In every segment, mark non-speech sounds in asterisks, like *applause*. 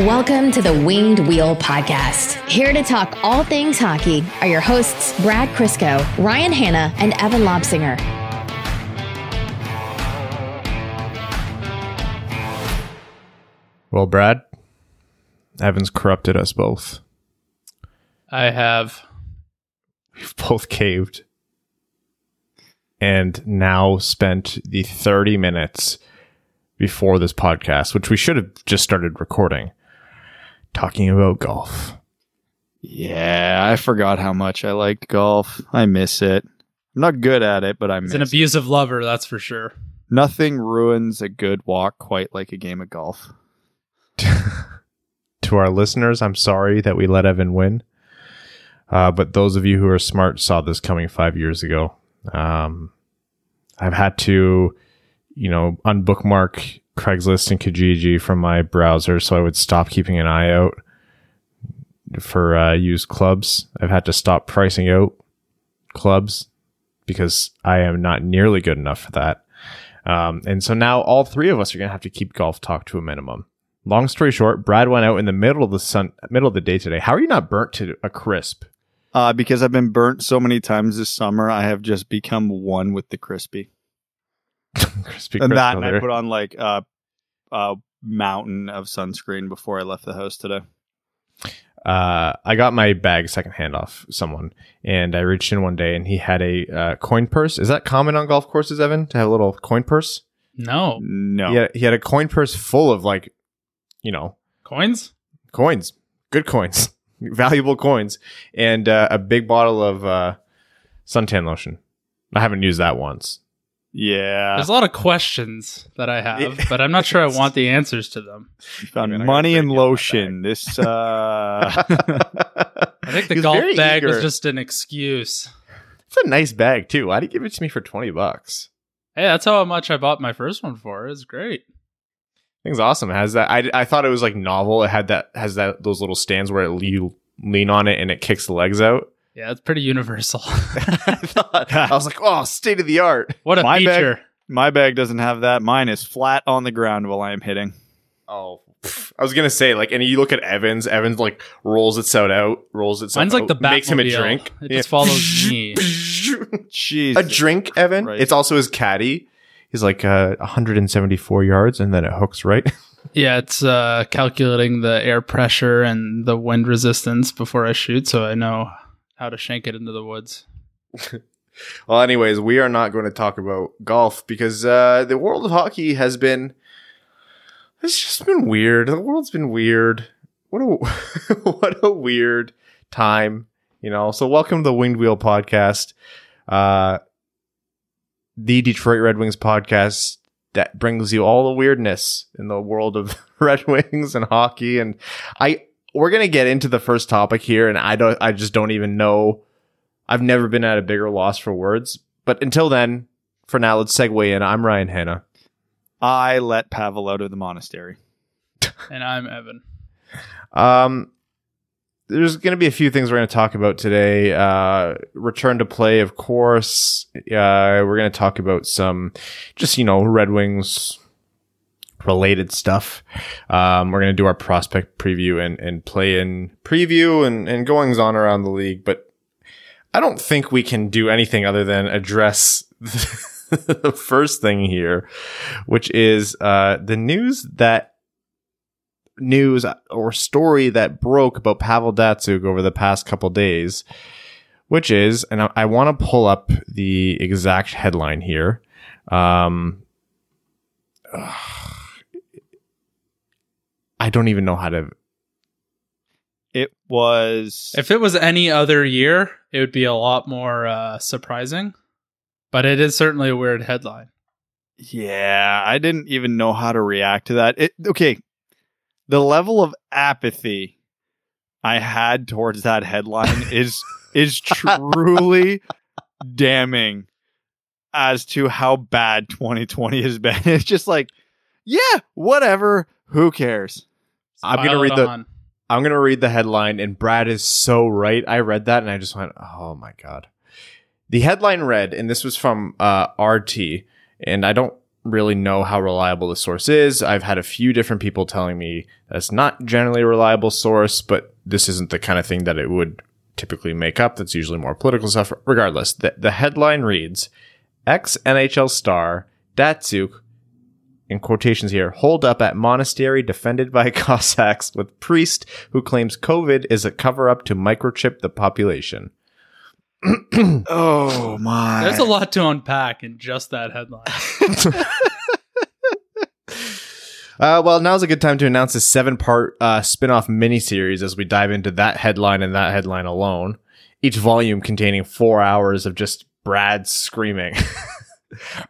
Welcome to the Winged Wheel Podcast. Here to talk all things hockey are your hosts, Brad Crisco, Ryan Hanna, and Evan Lobsinger. Well, Brad, Evan's corrupted us both. I have. We've both caved and now spent the 30 minutes before this podcast, which we should have just started recording, talking about golf. Yeah, I forgot how much I liked golf. I miss it. I'm not good at it, but I miss He's an it. abusive lover, that's for sure. Nothing ruins a good walk quite like a game of golf. *laughs* to our listeners, I'm sorry that we let Evan win. Uh, but those of you who are smart saw this coming five years ago. Um, I've had to, you know, unbookmark Craigslist and Kijiji from my browser so I would stop keeping an eye out for uh, used clubs. I've had to stop pricing out clubs because I am not nearly good enough for that. Um, and so now all three of us are going to have to keep golf talk to a minimum. Long story short, Brad went out in the middle of the sun, middle of the day today. How are you not burnt to a crisp? Uh, because I've been burnt so many times this summer, I have just become one with the crispy. *laughs* Crispy and that, and I put on like a, a mountain of sunscreen before I left the house today. uh, I got my bag secondhand off someone, and I reached in one day, and he had a uh, coin purse. Is that common on golf courses, Evan, to have a little coin purse? No. No. He, had, he had a coin purse full of like, you know, Coins? coins, good coins, *laughs* valuable coins, and uh, a big bottle of uh, suntan lotion. I haven't used that once. Yeah. There's a lot of questions that I have, but I'm not sure I want the answers to them. You found I mean, money and great deal in my lotion. This uh *laughs* I think the He golf very bag was just an excuse. It's a nice bag too. Why'd he give it to me for twenty bucks? Hey, that's how much I bought my first one for. It's great. Thing's awesome. It has that? I, I thought it was like novel. It had that has that those little stands where it, you lean on it and it kicks the legs out. Yeah, it's pretty universal. *laughs* *laughs* I thought I was like, oh, state of the art. what a My bag- feature. my bag doesn't have that. Mine is flat on the ground while I am hitting. Oh. I was gonna say like, and you look at Evans. Evans like rolls itself out, out rolls itself. Mine's like the Batmobile. makes him a drink. It just follows me. *laughs* Jeez. a drink, Evan. Right. It's also his caddy. He's like uh, 174 yards, and then it hooks right. Yeah, it's uh, calculating the air pressure and the wind resistance before I shoot, so I know how to shank it into the woods. *laughs* Well, anyways, we are not going to talk about golf because uh, the world of hockey has been. It's just been weird. The world's been weird. What a *laughs* what a weird time, you know. So, welcome to the Winged Wheel podcast, uh, the Detroit Red Wings podcast that brings you all the weirdness in the world of *laughs* Red Wings and hockey. And I, we're gonna get into the first topic here, and I don't, I just don't even know. I've never been at a bigger loss for words. But until then, for now, let's segue in. I'm Ryan Hanna. I let Pavel out of the monastery. *laughs* And I'm Evan. Um, there's going to be a few things we're going to talk about today. Uh, return to play, of course. Uh, we're going to talk about some just, you know, Red Wings related stuff. Um, we're going to do our prospect preview and, and play in preview and, and goings on around the league. But I don't think we can do anything other than address *laughs* the first thing here, which is uh, the news that news or story that broke about Pavel Datsyuk over the past couple days, which is, and I, I want to pull up the exact headline here. Um, *sighs* I don't even know how to. It was If it was any other year, it would be a lot more uh, surprising. But it is certainly a weird headline. Yeah, I didn't even know how to react to that. It, okay, the level of apathy I had towards that headline *laughs* is is truly damning as to how bad 2020 has been. *laughs* It's just like, yeah, whatever, who cares? I'm gonna read the. on. I'm gonna read the headline, and Brad is so right. I read that and I just went, "Oh my god." The headline read, and this was from uh, RT, and I don't really know how reliable the source is. I've had a few different people telling me that's not generally a reliable source, but this isn't the kind of thing that it would typically make up. That's usually more political stuff. Regardless, the, the headline reads ex NHL star Datsyuk, in quotations here, hold up at monastery defended by *laughs* Cossacks with priest who claims COVID is a cover up to microchip the population. *clears throat* oh my! There's a lot to unpack in just that headline. *laughs* Uh, well, now's a good time to announce a seven part uh, spin off miniseries as we dive into that headline and that headline alone. Each volume containing four hours of just Brad screaming. *laughs*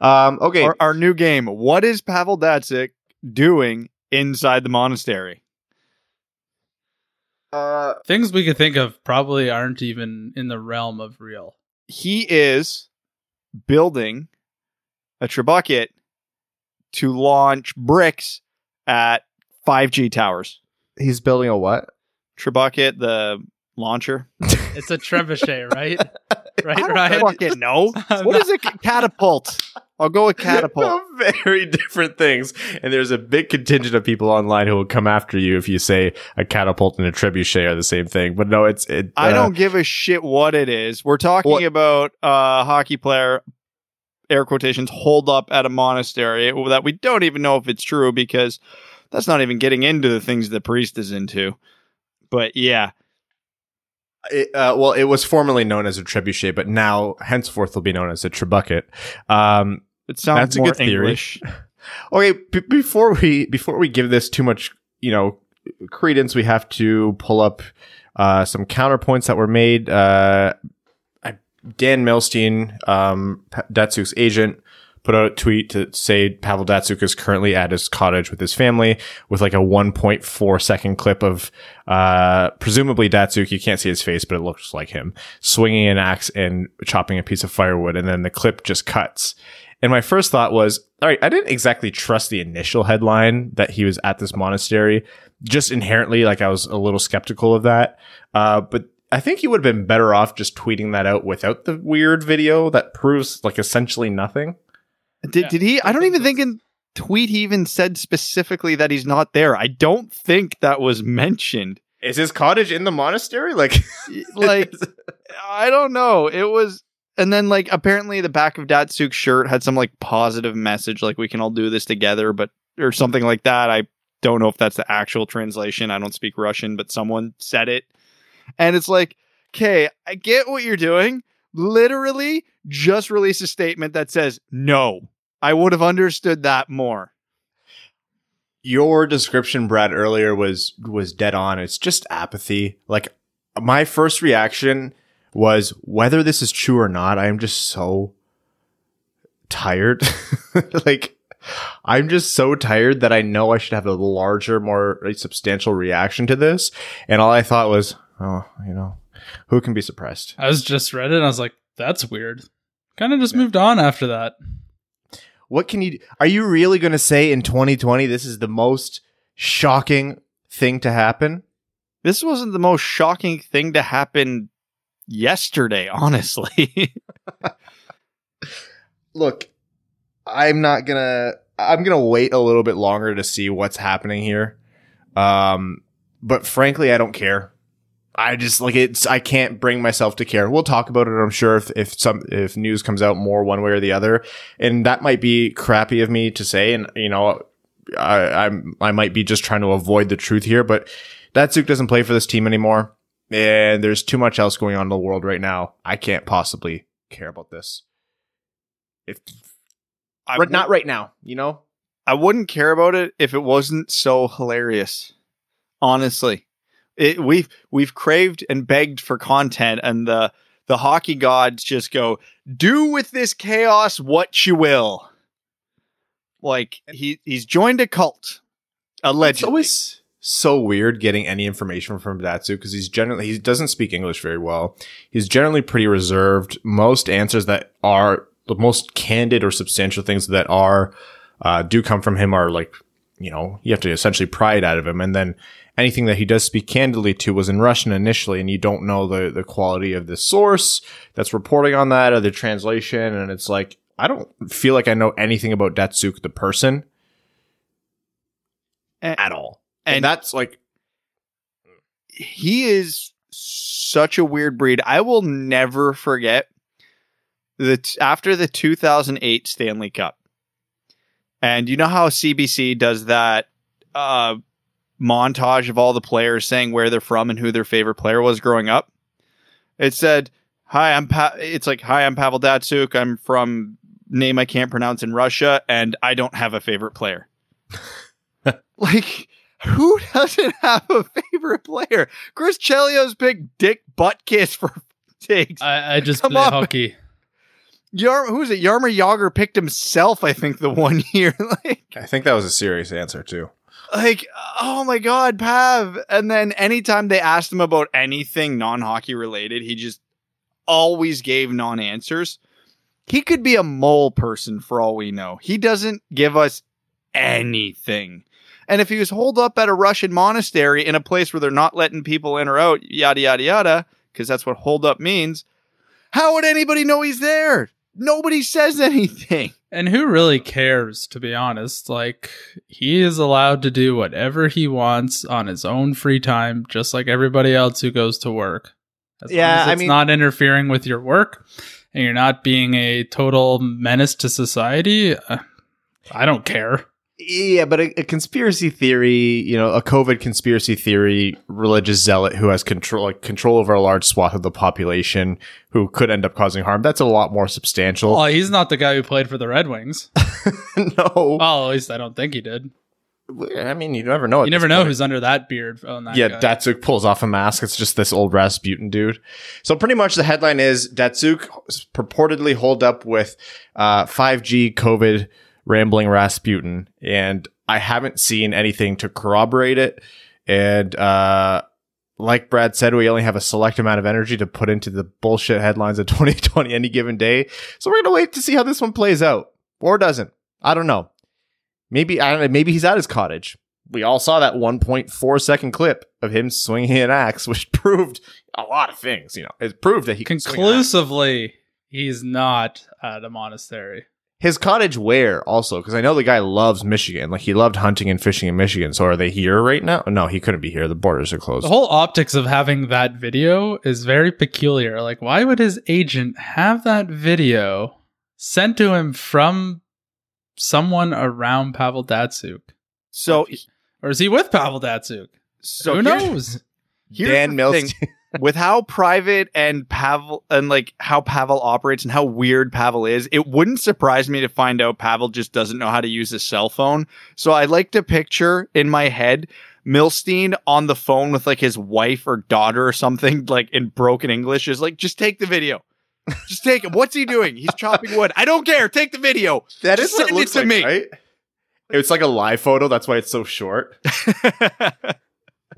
um, okay. Our, our new game. What is Pavel Datsyuk doing inside the monastery? Uh, Things we could think of probably aren't even in the realm of real. He is building a trebuchet to launch bricks at 5G towers. he's building a what? Trebuchet, the launcher. It's a trebuchet, right? *laughs* Right, I don't Ryan? fucking know. *laughs* I'm What not- is a catapult? I'll go with *laughs* catapult. Very different things. And there's a big contingent of people online who will come after you if you say a catapult and a trebuchet are the same thing. But no, it's it. I uh, don't give a shit what it is. We're talking What- about a hockey player, air quotations, hold up at a monastery that we don't even know if it's true because that's not even getting into the things the priest is into. But yeah, It, uh, well, it was formerly known as a trebuchet, but now henceforth will be known as a trebuchet. Um, it sounds That's a more good theory. English. *laughs* Okay, b- before we before we give this too much, you know, credence, we have to pull up uh, some counterpoints that were made. Uh, Dan Milstein, um, Datsyuk's agent, put out a tweet to say Pavel Datsyuk is currently at his cottage with his family with like a 1.4 second clip of uh, presumably Datsyuk. You can't see his face, but it looks like him swinging an axe and chopping a piece of firewood, and then the clip just cuts. And my first thought was, all right, I didn't exactly trust the initial headline that he was at this monastery. Just inherently, like I was a little skeptical of that. Uh, but I think he would have been better off just tweeting that out without the weird video that proves like essentially nothing. Did, Yeah. did he? I don't even think in tweet he even said specifically that he's not there. I don't think that was mentioned. Is his cottage in the monastery? Like, Like, *laughs* I don't know. It was, and then like apparently the back of Datsyuk's shirt had some like positive message, like we can all do this together, but or something like that. I don't know if that's the actual translation. I don't speak Russian, but someone said it, and it's like, okay, I get what you're doing. Literally, just release a statement that says no. I would have understood that more. your description brad earlier was was dead on it's just apathy like my first reaction was whether this is true or not i am just so tired *laughs* like i'm just so tired that i know i should have a larger more substantial reaction to this and all i thought was oh you know who can be surprised I was just read it and I was like, that's weird. Kind of just moved on after that. what can you are you really going to say in 2020 this is the most shocking thing to happen This wasn't the most shocking thing to happen yesterday, *laughs* honestly. *laughs* look, I'm not gonna. I'm gonna wait a little bit longer to see what's happening here. Um, but frankly, I don't care. I just like it's. I can't bring myself to care. We'll talk about it. I'm sure if if some if news comes out more one way or the other, and that might be crappy of me to say. And you know, I, I'm I might be just trying to avoid the truth here. But Datsyuk doesn't play for this team anymore, and there's too much else going on in the world right now. I can't possibly care about this. If I not right now, you know? I wouldn't care about it if it wasn't so hilarious. Honestly, it, we've we've craved and begged for content, and the the hockey gods just go, "Do with this chaos what you will." Like he he's joined a cult, allegedly. It's always so weird getting any information from Datsu because he's generally he doesn't speak English very well. He's generally pretty reserved. Most answers that are the most candid or substantial things that are uh, do come from him are like you know you have to essentially pry it out of him, and then anything that he does speak candidly to was in Russian initially, and you don't know the the quality of the source that's reporting on that or the translation, and it's like I don't feel like I know anything about Datsyuk the person And- at all. And, and- that's like he is such a weird breed. I will never forget that after the 2008 Stanley Cup. And you know how CBC does that uh, montage of all the players saying where they're from and who their favorite player was growing up? It said, "Hi, I'm pa-, it's like, "Hi, I'm Pavel Datsyuk. I'm from name I can't pronounce in Russia and I don't have a favorite player." *laughs* like who doesn't have a favorite player? Chris Chelios picked Dick Butkus for takes. I, I just Come play on. hockey. Yar, who is it? Jaromir Jagr picked himself, I think, the one *laughs* year. like, I think that was a serious answer too. Like, oh my God, Pav. And then anytime they asked him about anything non hockey related, he just always gave non answers. He could be a mole person for all we know. He doesn't give us anything. And if he was holed up at a Russian monastery in a place where they're not letting people in or out, yada, yada, yada, because that's what hold up means, how would anybody know he's there? Nobody says anything. And who really cares, to be honest? Like, he is allowed to do whatever he wants on his own free time, just like everybody else who goes to work. As Yeah, long as I it's mean- not interfering with your work and you're not being a total menace to society, uh, I don't care. Yeah, but a, a conspiracy theory, you know, a COVID conspiracy theory, religious zealot who has control, like control over a large swath of the population, who could end up causing harm. That's a lot more substantial. Well, he's not the guy who played for the Red Wings. *laughs* no, Well, at least I don't think he did. I mean, you never know. You never know point. who's under that beard. On that yeah, guy. Datsyuk pulls off a mask. It's just this old Rasputin dude. So pretty much the headline is Datsyuk purportedly holed up with uh, 5G COVID rambling Rasputin, and I haven't seen anything to corroborate it. And uh, like Brad said, we only have a select amount of energy to put into the bullshit headlines of *laughs* 2020 any given day. So we're gonna wait to see how this one plays out, or doesn't. I don't know. Maybe I don't know. Maybe he's at his cottage we all saw that 1.4 second clip of him swinging an axe, *laughs* which proved a lot of things. You know, it proved that he. Conclusively, he's not at a monastery. His cottage where also because I know the guy loves Michigan. Like he loved hunting and fishing in Michigan. So are they here right now? No, he couldn't be here. The borders are closed. The whole optics of having that video is very peculiar. Like, why would his agent have that video sent to him from someone around Pavel Datsyuk? So, Or is he with Pavel Datsyuk? so Who here's- knows? Here's Dan. Milstein. *laughs* with how private and Pavel and like how Pavel operates and how weird Pavel is, it wouldn't surprise me to find out Pavel just doesn't know how to use a cell phone. So I like to picture in my head Milstein on the phone with like his wife or daughter or something, *laughs* like in broken English, is like, just take the video. Just take it. What's he doing? He's chopping wood. I don't care. Take the video. That Just is what it send it looks to like, me. right? It's like a live photo. That's why it's so short. *laughs*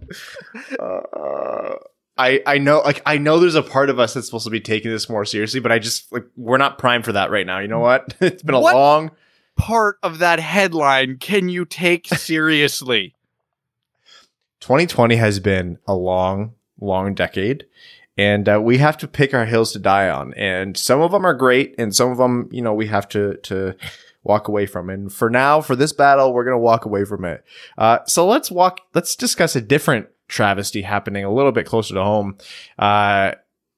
*laughs* uh, I I know like I know there's a part of us that's supposed to be taking this more seriously, but I just like we're not primed for that right now. You know what? *laughs* it's been a What? long Part of that headline can you take *laughs* seriously? 2020 has been a long, long decade, and uh, we have to pick our hills to die on. And some of them are great, and some of them, you know, we have to to walk away from. And for now, for this battle, we're gonna walk away from it. Uh, so let's walk. Let's discuss a different travesty happening a little bit closer to home. Uh,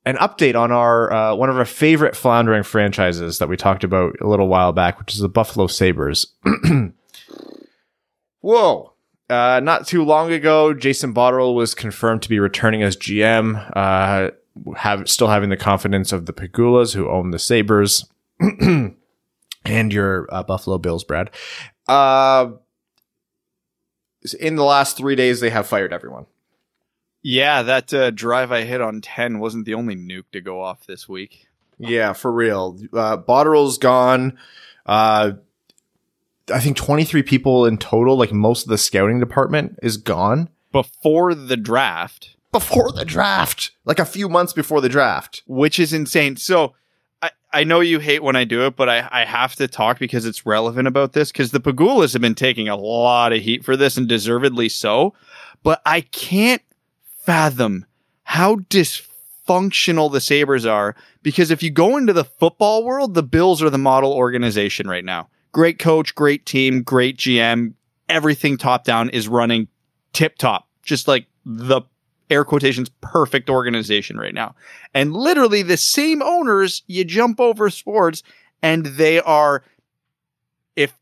an update on our uh, one of our favorite floundering franchises that we talked about a little while back, which is the Buffalo Sabres. *clears throat* Whoa. Uh, not too long ago, Jason Botterill was confirmed to be returning as GM, uh, have, still having the confidence of the Pegulas who own the Sabres *clears throat* and your uh, Buffalo Bills, Brad. Uh, in the last three days, they have fired everyone. Yeah, that uh, drive I hit on 10 wasn't the only nuke to go off this week. Yeah, for real. Uh, Botterill's gone. Uh, I think 23 people in total, like most of the scouting department is gone Before the draft, before the draft, like a few months before the draft. which is insane. So I, know you hate when I do it, but I, I have to talk because it's relevant about this because the Pegulas have been taking a lot of heat for this and deservedly so. But I can't fathom how dysfunctional the Sabres are Because if you go into the football world, the Bills are the model organization right now. Great coach, great team, great GM. Everything top down is running tip top, just like the air quotations perfect organization right now. And literally the same owners, you jump over sports and they are, if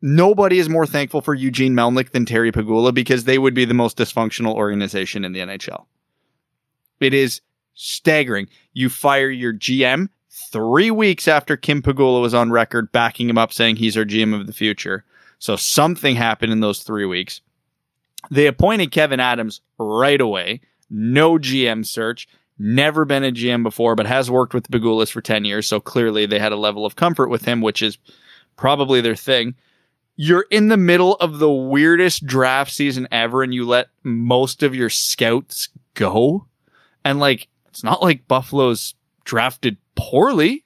nobody is more thankful for Eugene Melnyk than Terry Pegula because they would be the most dysfunctional organization in the NHL. It is staggering. You fire your GM three weeks after Kim Pegula was on record backing him up saying he's our GM of the future. So something happened in those three weeks. They appointed Kevin Adams right away. No GM search. Never been a GM before, but has worked with the Pegulas for 10 years. So clearly they had a level of comfort with him, which is probably their thing. You're in the middle of the weirdest draft season ever, and you let most of your scouts go. And like, it's not like Buffalo's drafted poorly.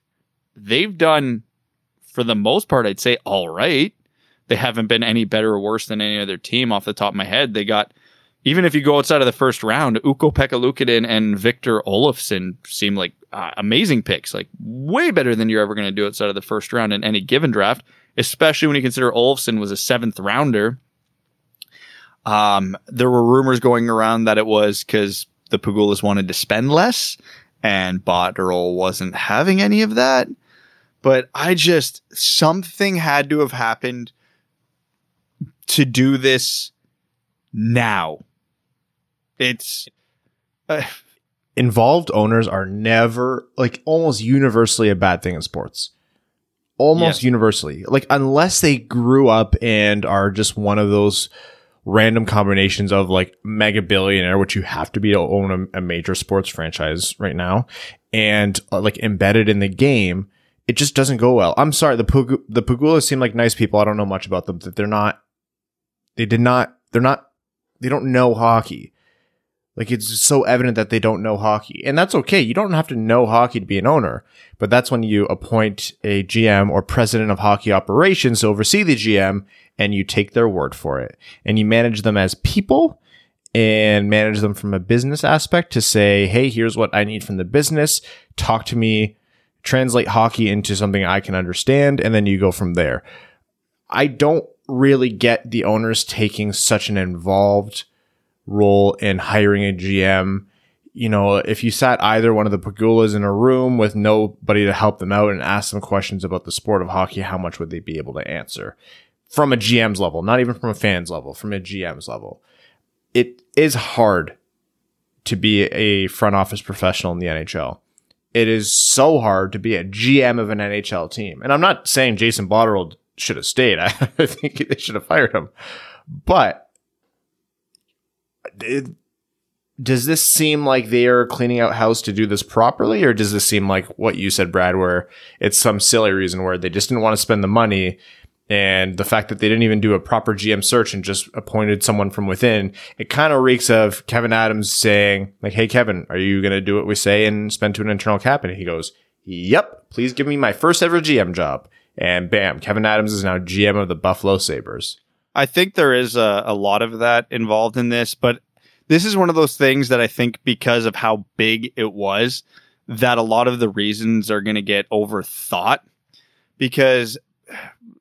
They've done, for the most part, I'd say all right. They haven't been any better or worse than any other team off the top of my head. They got, even if you go outside of the first round, Ukko-Pekka Luukkonen and Victor Olofsson seem like uh, amazing picks, like way better than you're ever going to do outside of the first round in any given draft, especially when you consider Olofsson was a seventh rounder. Um, there were rumors going around that it was because the Pegulas wanted to spend less and Botterill wasn't having any of that. But I just, something had to have happened to do this now. It's, uh, Involved owners are never like almost universally a bad thing in sports. Almost universally. Like unless they grew up and are just one of those random combinations of like mega billionaire, which you have to be to own a, a major sports franchise right now, and uh, like embedded in the game, it just doesn't go well. I'm sorry, the Pug- the Pegulas seem like nice people. I don't know much about them. That they're not. They did not. They're not. They don't know hockey. Like it's so evident that they don't know hockey. And that's okay. You don't have to know hockey to be an owner, but that's when you appoint a GM or president of hockey operations to oversee the GM and you take their word for it. And you manage them as people and manage them from a business aspect to say, "Hey, here's what I need from the business. Talk to me, translate hockey into something I can understand." And then you go from there. I don't really get the owners taking such an involved role in hiring a GM. You know, if you sat either one of the Pegulas in a room with nobody to help them out and ask them questions about the sport of hockey, how much would they be able to answer? From a GM's level, not even from a fan's level, from a GM's level. It is hard to be a front office professional in the NHL. It is so hard to be a GM of an NHL team. And I'm not saying Jason Botterill should have stayed. *laughs* I think they should have fired him. But uh, it, does this seem like they are cleaning out house to do this properly, or does this seem like what you said, Brad, where it's some silly reason where they just didn't want to spend the money, and the fact that they didn't even do a proper GM search and just appointed someone from within, it kind of reeks of Kevin Adams saying, like, "Hey, Kevin, are you going to do what we say and spend to an internal cap?" And he goes, "Yep, please give me my first ever GM job." And bam, Kevin Adams is now GM of the Buffalo Sabres. I think there is a, a lot of that involved in this, but this is one of those things that I think because of how big it was, that a lot of the reasons are going to get overthought. Because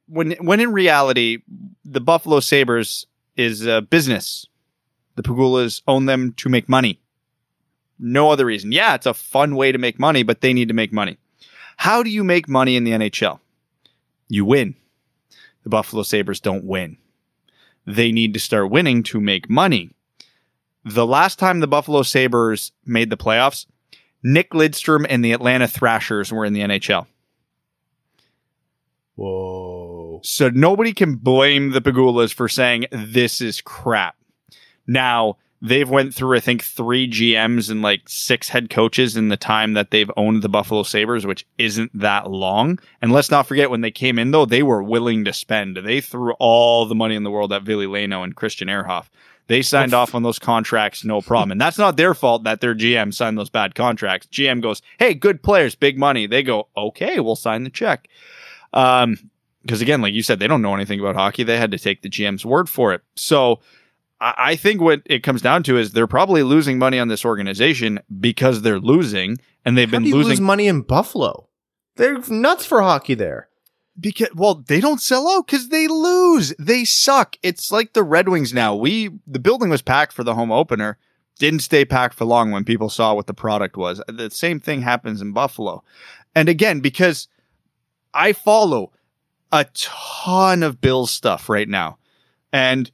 when when in reality, the Buffalo Sabres is a business. The Pegulas own them to make money. No other reason. Yeah, it's a fun way to make money, but they need to make money. How do you make money in the NHL? You win. The Buffalo Sabres don't win they need to start winning to make money. The last time the Buffalo Sabres made the playoffs, Nick Lidstrom and the Atlanta Thrashers were in the NHL. Whoa. So nobody can blame the Pegulas for saying this is crap. Now, they've went through I think 3 GMs and like 6 head coaches in the time that they've owned the Buffalo Sabres, which isn't that long. And let's not forget when they came in though, they were willing to spend. They threw all the money in the world at Ville Leino and Christian Ehrhoff. They signed off on those contracts, no problem. And that's not their fault that their GM signed those bad contracts. GM goes, Hey, good players, big money. They go, okay, we'll sign the check. Um, because again, like you said, they don't know anything about hockey. They had to take the GM's word for it. So I, I think what it comes down to is they're probably losing money on this organization because they're losing, and they've How been losing lose money in Buffalo? They're nuts for hockey there. because well they don't sell out because they lose. They suck. It's like the red wings now. We the building was packed for the home opener didn't stay packed for long when people saw what the product was. The same thing happens in buffalo. And again because i follow a ton of bills stuff right now. And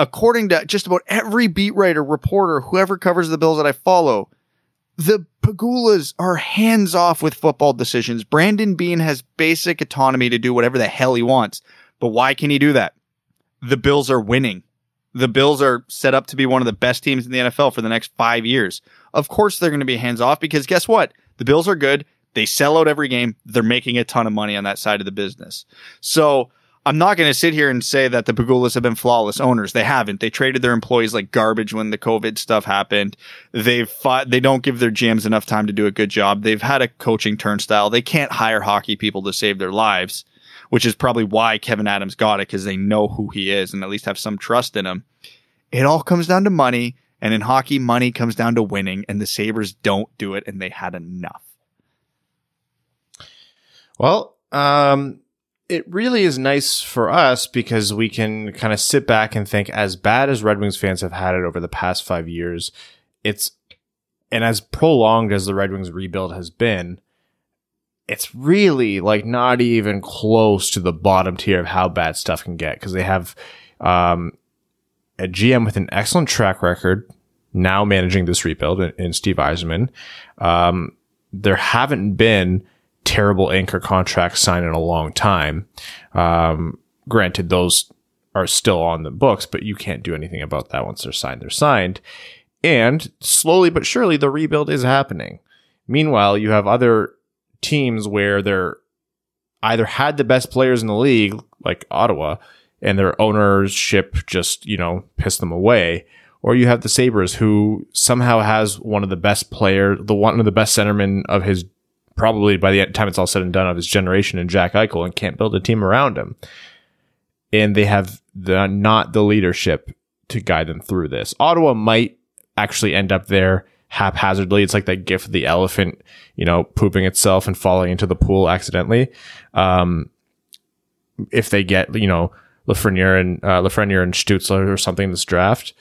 according to just about every beat writer reporter whoever covers the bills that i follow the Pegulas are hands off with football decisions. Brandon Beane has basic autonomy to do whatever the hell he wants. But why can he do that? The Bills are winning. The Bills are set up to be one of the best teams in the NFL for the next five years. Of course, they're going to be hands off because guess what? The Bills are good. They sell out every game. They're making a ton of money on that side of the business. So I'm not going to sit here and say that the Pegulas have been flawless owners. They haven't. They traded their employees like garbage when the COVID stuff happened. They've fought, they don't give their GMs enough time to do a good job. They've had a coaching turnstile. They can't hire hockey people to save their lives, which is probably why Kevin Adams got it because they know who he is and at least have some trust in him. It all comes down to money. And in hockey, money comes down to winning and the Sabres don't do it and they had enough. Well, um, it really is nice for us because we can kind of sit back and think as bad as Red Wings fans have had it over the past five years, it's and as prolonged as the Red Wings rebuild has been, it's really like not even close to the bottom tier of how bad stuff can get because they have um, a GM with an excellent track record now managing this rebuild in, in Steve Yzerman. Um, there haven't been terrible anchor contracts signed in a long time. Um, granted, those are still on the books, but you can't do anything about that once they're signed. They're signed. And slowly but surely, the rebuild is happening. Meanwhile, you have other teams where they're either had the best players in the league, like Ottawa, and their ownership just, you know, pissed them away. Or you have the Sabres who somehow has one of the best player, the one of the best centermen of his probably by the time it's all said and done of his generation and Jack Eichel and can't build a team around him. And they have the not the leadership to guide them through this. Ottawa might actually end up there haphazardly. It's like that gif of the elephant, you know, pooping itself and falling into the pool accidentally. Um, if they get, you know, Lafreniere and uh, Lafreniere and Stutzle or something in this draft,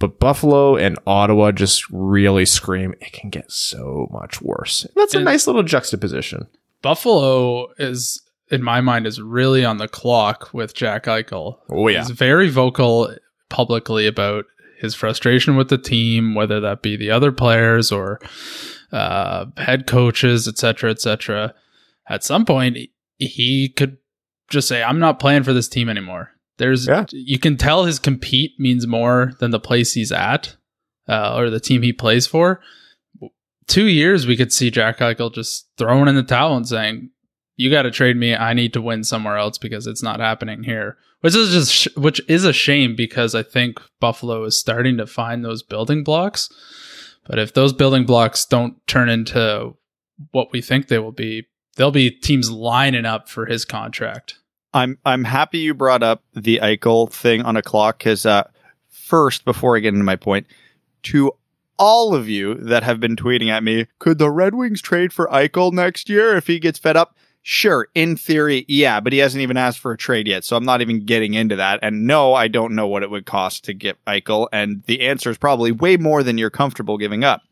but Buffalo and Ottawa just really scream it can get so much worse. That's a nice little juxtaposition. Buffalo is, in my mind, is really on the clock with Jack Eichel. Oh yeah. He's very vocal publicly about his frustration with the team, whether that be the other players or uh, head coaches, et cetera, et cetera. At some point, he could just say, "I'm not playing for this team anymore." There's, Yeah. you can tell his compete means more than the place he's at uh, or the team he plays for. Two years, we could see Jack Eichel just throwing in the towel and saying, "You got to trade me. I need to win somewhere else because it's not happening here." Which is just sh- which is a shame because I think Buffalo is starting to find those building blocks. But if those building blocks don't turn into what we think they will be, there'll be teams lining up for his contract. I'm I'm happy you brought up the Eichel thing on a clock because uh, first, before I get into my point, to all of you that have been tweeting at me, could the Red Wings trade for Eichel next year if he gets fed up? Sure, in theory, yeah, but he hasn't even asked for a trade yet, so I'm not even getting into that. And no, I don't know what it would cost to get Eichel, and the answer is probably way more than you're comfortable giving up.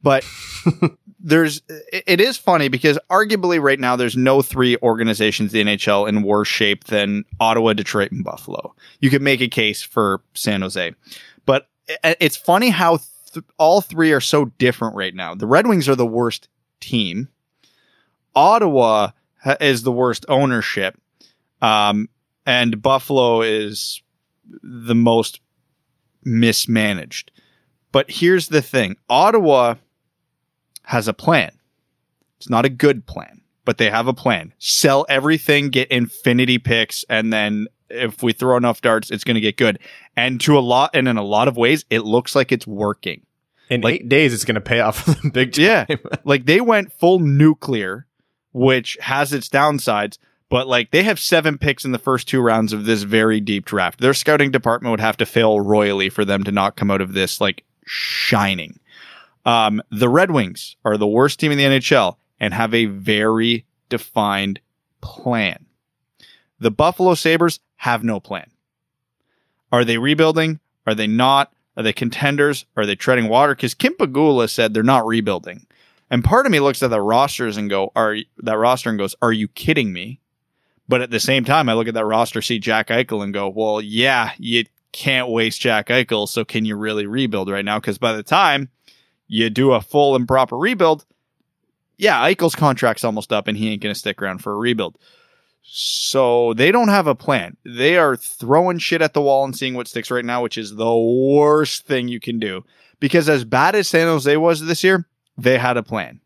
But *laughs* there's it is funny because arguably right now there's no three organizations in the NHL in worse shape than Ottawa, Detroit, and Buffalo. You could make a case for San Jose, but it's funny how th- all three are so different right now. The Red Wings are the worst team. Ottawa is the worst ownership, um, and Buffalo is the most mismanaged. But here's the thing: Ottawa has a plan. It's not a good plan, but they have a plan. Sell everything, get infinity picks, and then if we throw enough darts, it's going to get good. And to a lot, and in a lot of ways, it looks like it's working. In Like- eight days, it's going to pay off *laughs* big time. Yeah. *laughs* Like they went full nuclear, which has its downsides, But like they have seven picks in the first two rounds of this very deep draft. Their scouting department would have to fail royally for them to not come out of this like shining. Um, the Red Wings are the worst team in the NHL and have a very defined plan. The Buffalo Sabres have no plan. Are they rebuilding? Are they not? Are they contenders? Are they treading water? Because Kim Pegula said they're not rebuilding. And part of me looks at the rosters and go, are that roster and goes, are you kidding me? But at the same time, I look at that roster, see Jack Eichel and go, well, yeah, you can't waste Jack Eichel. So can you really rebuild right now? Because by the time you do a full and proper rebuild, yeah, Eichel's contract's almost up and he ain't going to stick around for a rebuild. So they don't have a plan. They are throwing shit at the wall and seeing what sticks right now, which is the worst thing you can do. Because as bad as San Jose was this year, they had a plan.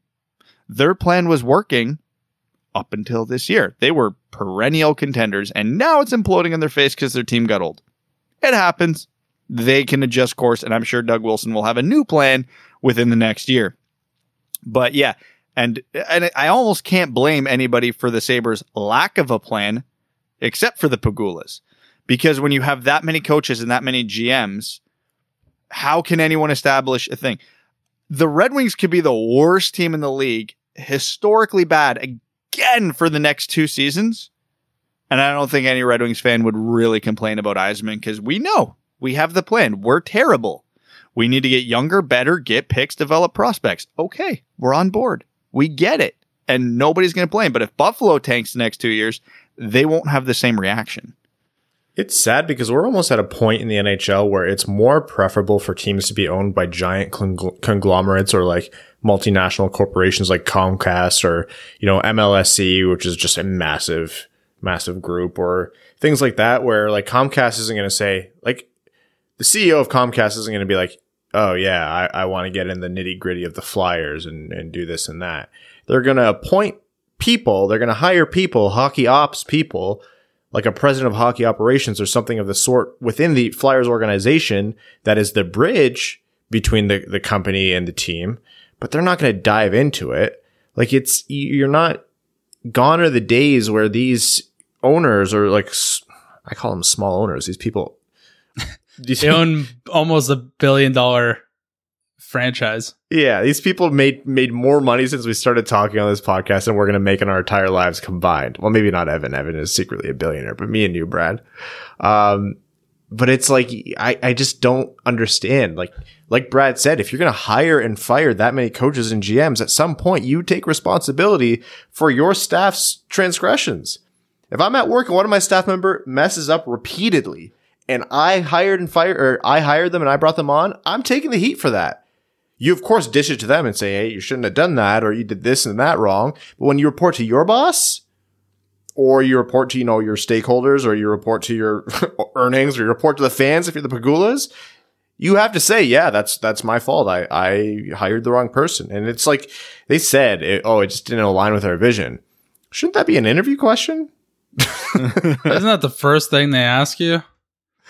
Their plan was working up until this year. They were perennial contenders, and now it's imploding in their face because their team got old. It happens. They can adjust course, and I'm sure Doug Wilson will have a new plan within the next year. But yeah, and and I almost can't blame anybody for the Sabres' lack of a plan, except for the Pegulas, Because when you have that many coaches and that many GMs, how can anyone establish a thing? The Red Wings could be the worst team in the league, historically bad again for the next two seasons. And I don't think any Red Wings fan would really complain about Yzerman because we know we have the plan. We're terrible. We need to get younger, better, get picks, develop prospects. Okay, we're on board. We get it. And nobody's going to blame. But if Buffalo tanks the next two years, they won't have the same reaction. It's sad because we're almost at a point in the NHL where it's more preferable for teams to be owned by giant conglomerates or like multinational corporations like Comcast or, you know, MLSE, which is just a massive, massive group or things like that, where like Comcast isn't going to say, like, the CEO of Comcast isn't going to be like, oh yeah, I, I want to get in the nitty gritty of the flyers and, and do this and that. They're going to appoint people. They're going to hire people, hockey ops people, like a president of hockey operations or something of the sort within the Flyers organization that is the bridge between the, the company and the team, but they're not going to dive into it. Like it's, you're not gone are the days where these owners are like, I call them small owners. These people they own almost a billion dollar franchise. Yeah, these people made made more money since we started talking on this podcast than we're going to make in our entire lives combined. Well, maybe not Evan. Evan is secretly a billionaire, but me and you, Brad. Um, but it's like I, I just don't understand. Like like Brad said, if you're going to hire and fire that many coaches and GMs, at some point you take responsibility for your staff's transgressions. If I'm at work and one of my staff member messes up repeatedly and I hired and fired, or I hired them and I brought them on, I'm taking the heat for that. You of course dish it to them and say, hey, you shouldn't have done that, or you did this and that wrong. But when you report to your boss, or you report to, you know, your stakeholders, or you report to your *laughs* earnings, or you report to the fans if you're the Pegulas, you have to say, yeah, that's that's my fault. I I hired the wrong person, and it's like they said, it, oh, it just didn't align with our vision. Shouldn't that be an interview question? *laughs* Isn't that the first thing they ask you?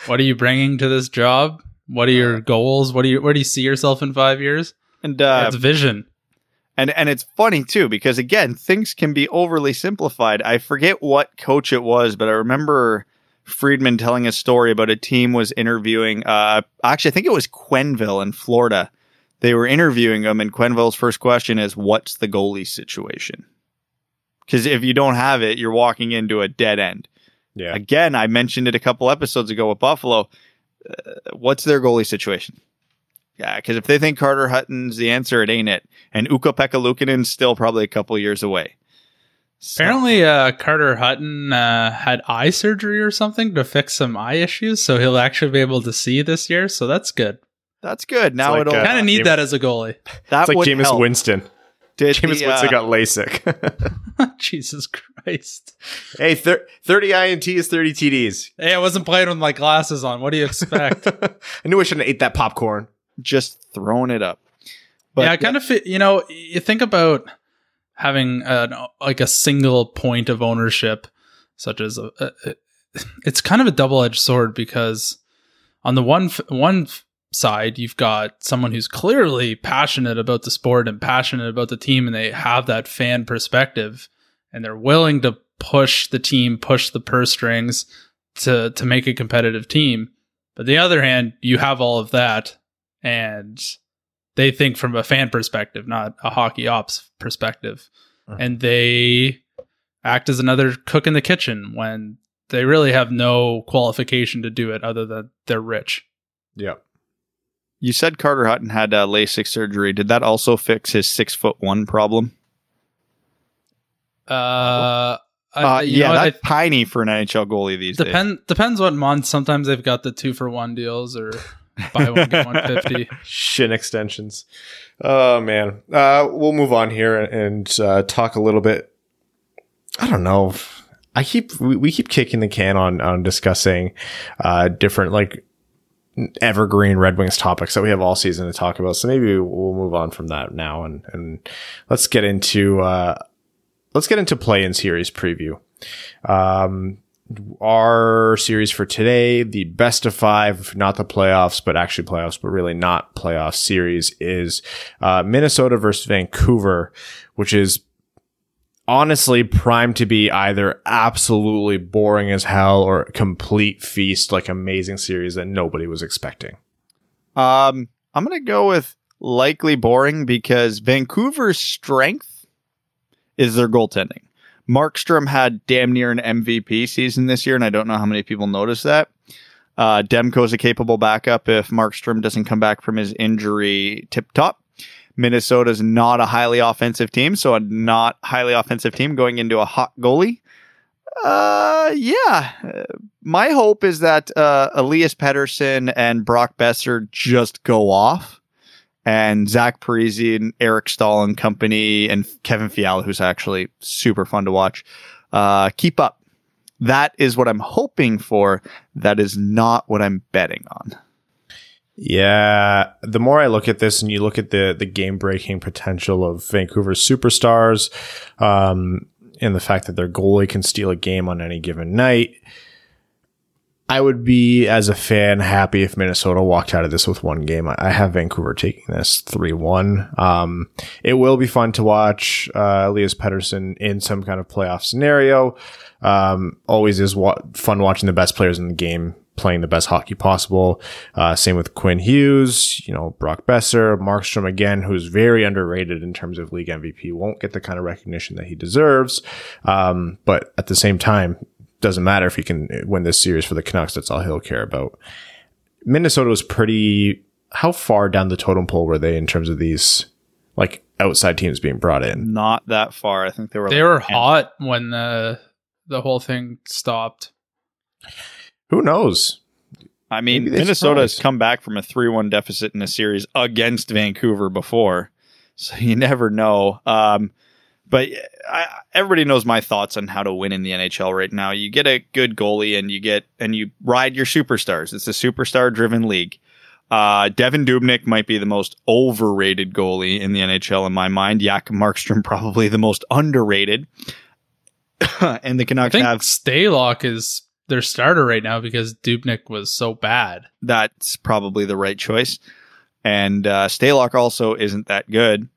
What are you bringing to this job? What are your goals? What do you where do you see yourself in five years? And uh, That's vision. And and it's funny too because again things can be overly simplified. I forget what coach it was, but I remember Friedman telling a story about a team was interviewing. Uh, actually, I think it was Quenneville in Florida. They were interviewing him, and Quenneville's first question is, "What's the goalie situation?" Because if you don't have it, you're walking into a dead end. Yeah. Again, I mentioned it a couple episodes ago with Buffalo. Uh, what's their goalie situation? Yeah, because if they think Carter Hutton's the answer, it ain't it. And Ukko-Pekka Luukkonen's still probably a couple years away. So. Apparently, uh, Carter Hutton uh, had eye surgery or something to fix some eye issues, so he'll actually be able to see this year. So that's good. That's good. Now like, it'll kind of need that as a goalie. That it's like would Jameis help. Winston. Did Jameis the, Winston uh, got LASIK. *laughs* *laughs* Jesus Christ! hey, thir- 30 INTs, 30 TDs. Hey, I wasn't playing with my glasses on. What do you expect? *laughs* I knew I shouldn't have ate that popcorn. just throwing it up. But yeah, I kind of fit. You know, you think about having an, like a single point of ownership, such as a, a, it's kind of a double edged sword because on the one one f- side you've got someone who's clearly passionate about the sport and passionate about the team, and they have that fan perspective, and they're willing to push the team, push the purse strings to to make a competitive team. But the other hand, you have all of that, and they think from a fan perspective, not a hockey ops perspective, Mhm. and they act as another cook in the kitchen when they really have no qualification to do it other than they're rich. Yeah. You said Carter Hutton had uh, LASIK surgery. Did that also fix his six foot one problem? Uh, I, Uh, yeah, know what? that's tiny for an NHL goalie these days. Depend depends what month. Sometimes they've got the two for one deals or buy one get one fifty. *laughs* Shin extensions. Oh man. Uh, we'll move on here and uh, talk a little bit. I don't know. I keep we, we keep kicking the can on on discussing uh, different like evergreen Red Wings topics that we have all season to talk about. So maybe we'll move on from that now and and let's get into uh, let's get into play in series preview. Um, our series for today, the best of five, not the playoffs, but actually playoffs, but really not playoff series is uh, Minnesota versus Vancouver, which is honestly primed to be either absolutely boring as hell or complete feast, like amazing series that nobody was expecting. Um, I'm to go with likely boring because Vancouver's strength is their goaltending. Markstrom had damn near an MVP season this year, and I don't know how many people noticed that. Uh, Demko's a capable backup if Markstrom doesn't come back from his injury tip top. Minnesota's not a highly offensive team, so a not highly offensive team going into a hot goalie. Uh, yeah. My hope is that uh, Elias Pettersson and Brock Boeser just go off, and Zach Parise and Eric Staal and company and Kevin Fiala, who's actually super fun to watch, uh, keep up. That is what I'm hoping for. That is not what I'm betting on. Yeah, the more I look at this and you look at the the game breaking potential of Vancouver's superstars, um, and the fact that their goalie can steal a game on any given night, I would be as a fan happy if Minnesota walked out of this with one game. I, have Vancouver taking this three one. Um, it will be fun to watch uh, Elias Pettersson in some kind of playoff scenario. Um, always is wa- fun watching the best players in the game playing the best hockey possible. Uh, same with Quinn Hughes, you know, Brock Boeser, Markstrom again, who's very underrated in terms of league MVP, won't get the kind of recognition that he deserves. Um, but at the same time, doesn't matter if he can win this series for the Canucks. That's all he'll care about. Minnesota was pretty. How far down the totem pole were they in terms of these like outside teams being brought in? Not that far. I think they were. They like were hot when the the whole thing stopped. Who knows? I mean, Maybe they Minnesota has come back from a 3 1 deficit in a series against Vancouver before. So *laughs* you never know. Um, but I, everybody knows my thoughts on how to win in the NHL right now. You get a good goalie and you get and you ride your superstars. It's a superstar driven league. Uh, Devan Dubnyk might be the most overrated goalie in the NHL in my mind. Yak Markstrom *laughs* probably the most underrated. *coughs* and the I Canucks think have Stalock is their starter right now because Dubnyk was so bad. that's probably the right choice. And uh, Stalock also isn't that good.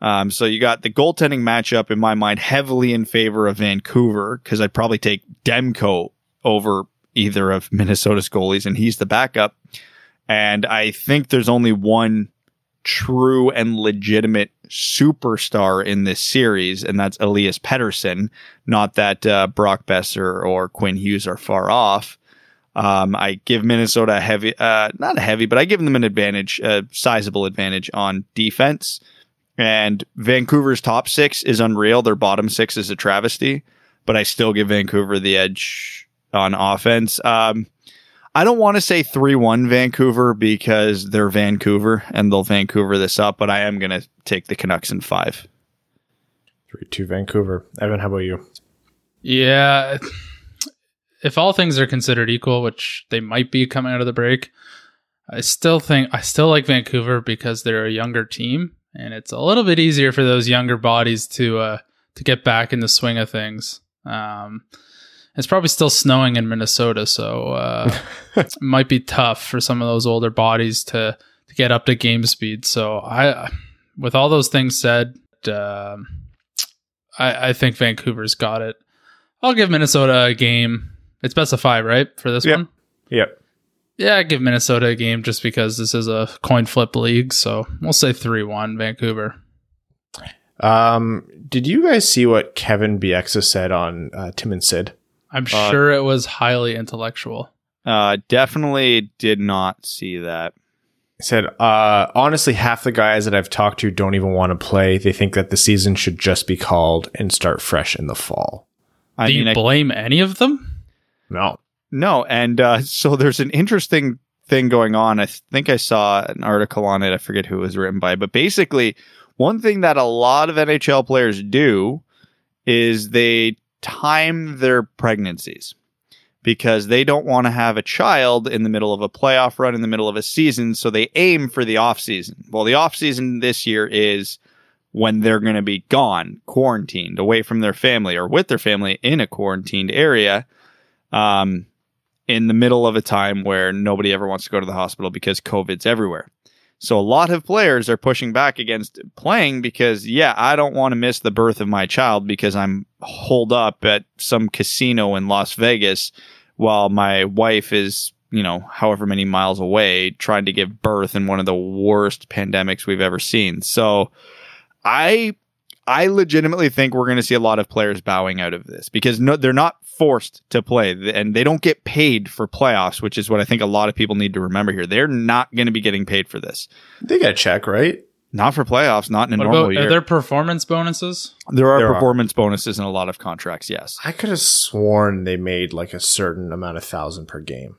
Um, so you got the goaltending matchup in my mind heavily in favor of Vancouver because I'd probably take Demko over either of Minnesota's goalies, and he's the backup. And I think there's only one true and legitimate superstar in this series, and that's Elias Pettersson. Not that uh, Brock Boeser or Quinn Hughes are far off. Um, I give Minnesota a heavy, uh, not a heavy, but I give them an advantage, a sizable advantage on defense. And Vancouver's top six is unreal. Their bottom six is a travesty, but I still give Vancouver the edge on offense. Um, I don't want to say 3 1 Vancouver because they're Vancouver and they'll Vancouver this up, but I am going to take the Canucks in five. Three two Vancouver. Evan, how about you? Yeah. If all things are considered equal, which they might be coming out of the break, I still think I still like Vancouver because they're a younger team and it's a little bit easier for those younger bodies to uh to get back in the swing of things. Um it's probably still snowing in Minnesota, so uh *laughs* it might be tough for some of those older bodies to to get up to game speed. So I with all those things said, um I, I think Vancouver's got it. I'll give Minnesota a game. It's best of five, right, for this Yep. one? Yep. Yeah, I give Minnesota a game just because this is a coin flip league. So we'll say 3 1 Vancouver. Um, did you guys see what Kevin Bieksa said on uh, Tim and Sid? I'm Uh, sure it was highly intellectual. Uh, definitely did not see that. He said, uh, honestly, half the guys that I've talked to don't even want to play. They think that the season should just be called and start fresh in the fall. I Do mean, you I blame any of them? No. No, and uh, *laughs* so there's an interesting thing going on. I think I saw an article on it. I forget who it was written by, but basically, one thing that a lot of NHL players do is they time their pregnancies because they don't want to have a child in the middle of a playoff run in the middle of a season, so they aim for the off season. Well, the off season this year is when they're going to be gone, quarantined, away from their family or with their family in a quarantined area. Um, in the middle of a time where nobody ever wants to go to the hospital because COVID's everywhere. So a lot of players are pushing back against playing because, yeah, I don't want to miss the birth of my child because I'm holed up at some casino in Las Vegas while my wife is, you know, however many miles away trying to give birth in one of the worst pandemics we've ever seen. So I I legitimately think we're going to see a lot of players bowing out of this because no, they're not forced to play and they don't get paid for playoffs, which is what I think a lot of people need to remember here. They're not going to be getting paid for this. They got a check, right? Not for playoffs, not in a What normal about year. are there performance bonuses? there are There are. performance bonuses in a lot of contracts, yes. I could have sworn they made like a certain amount of thousand per game.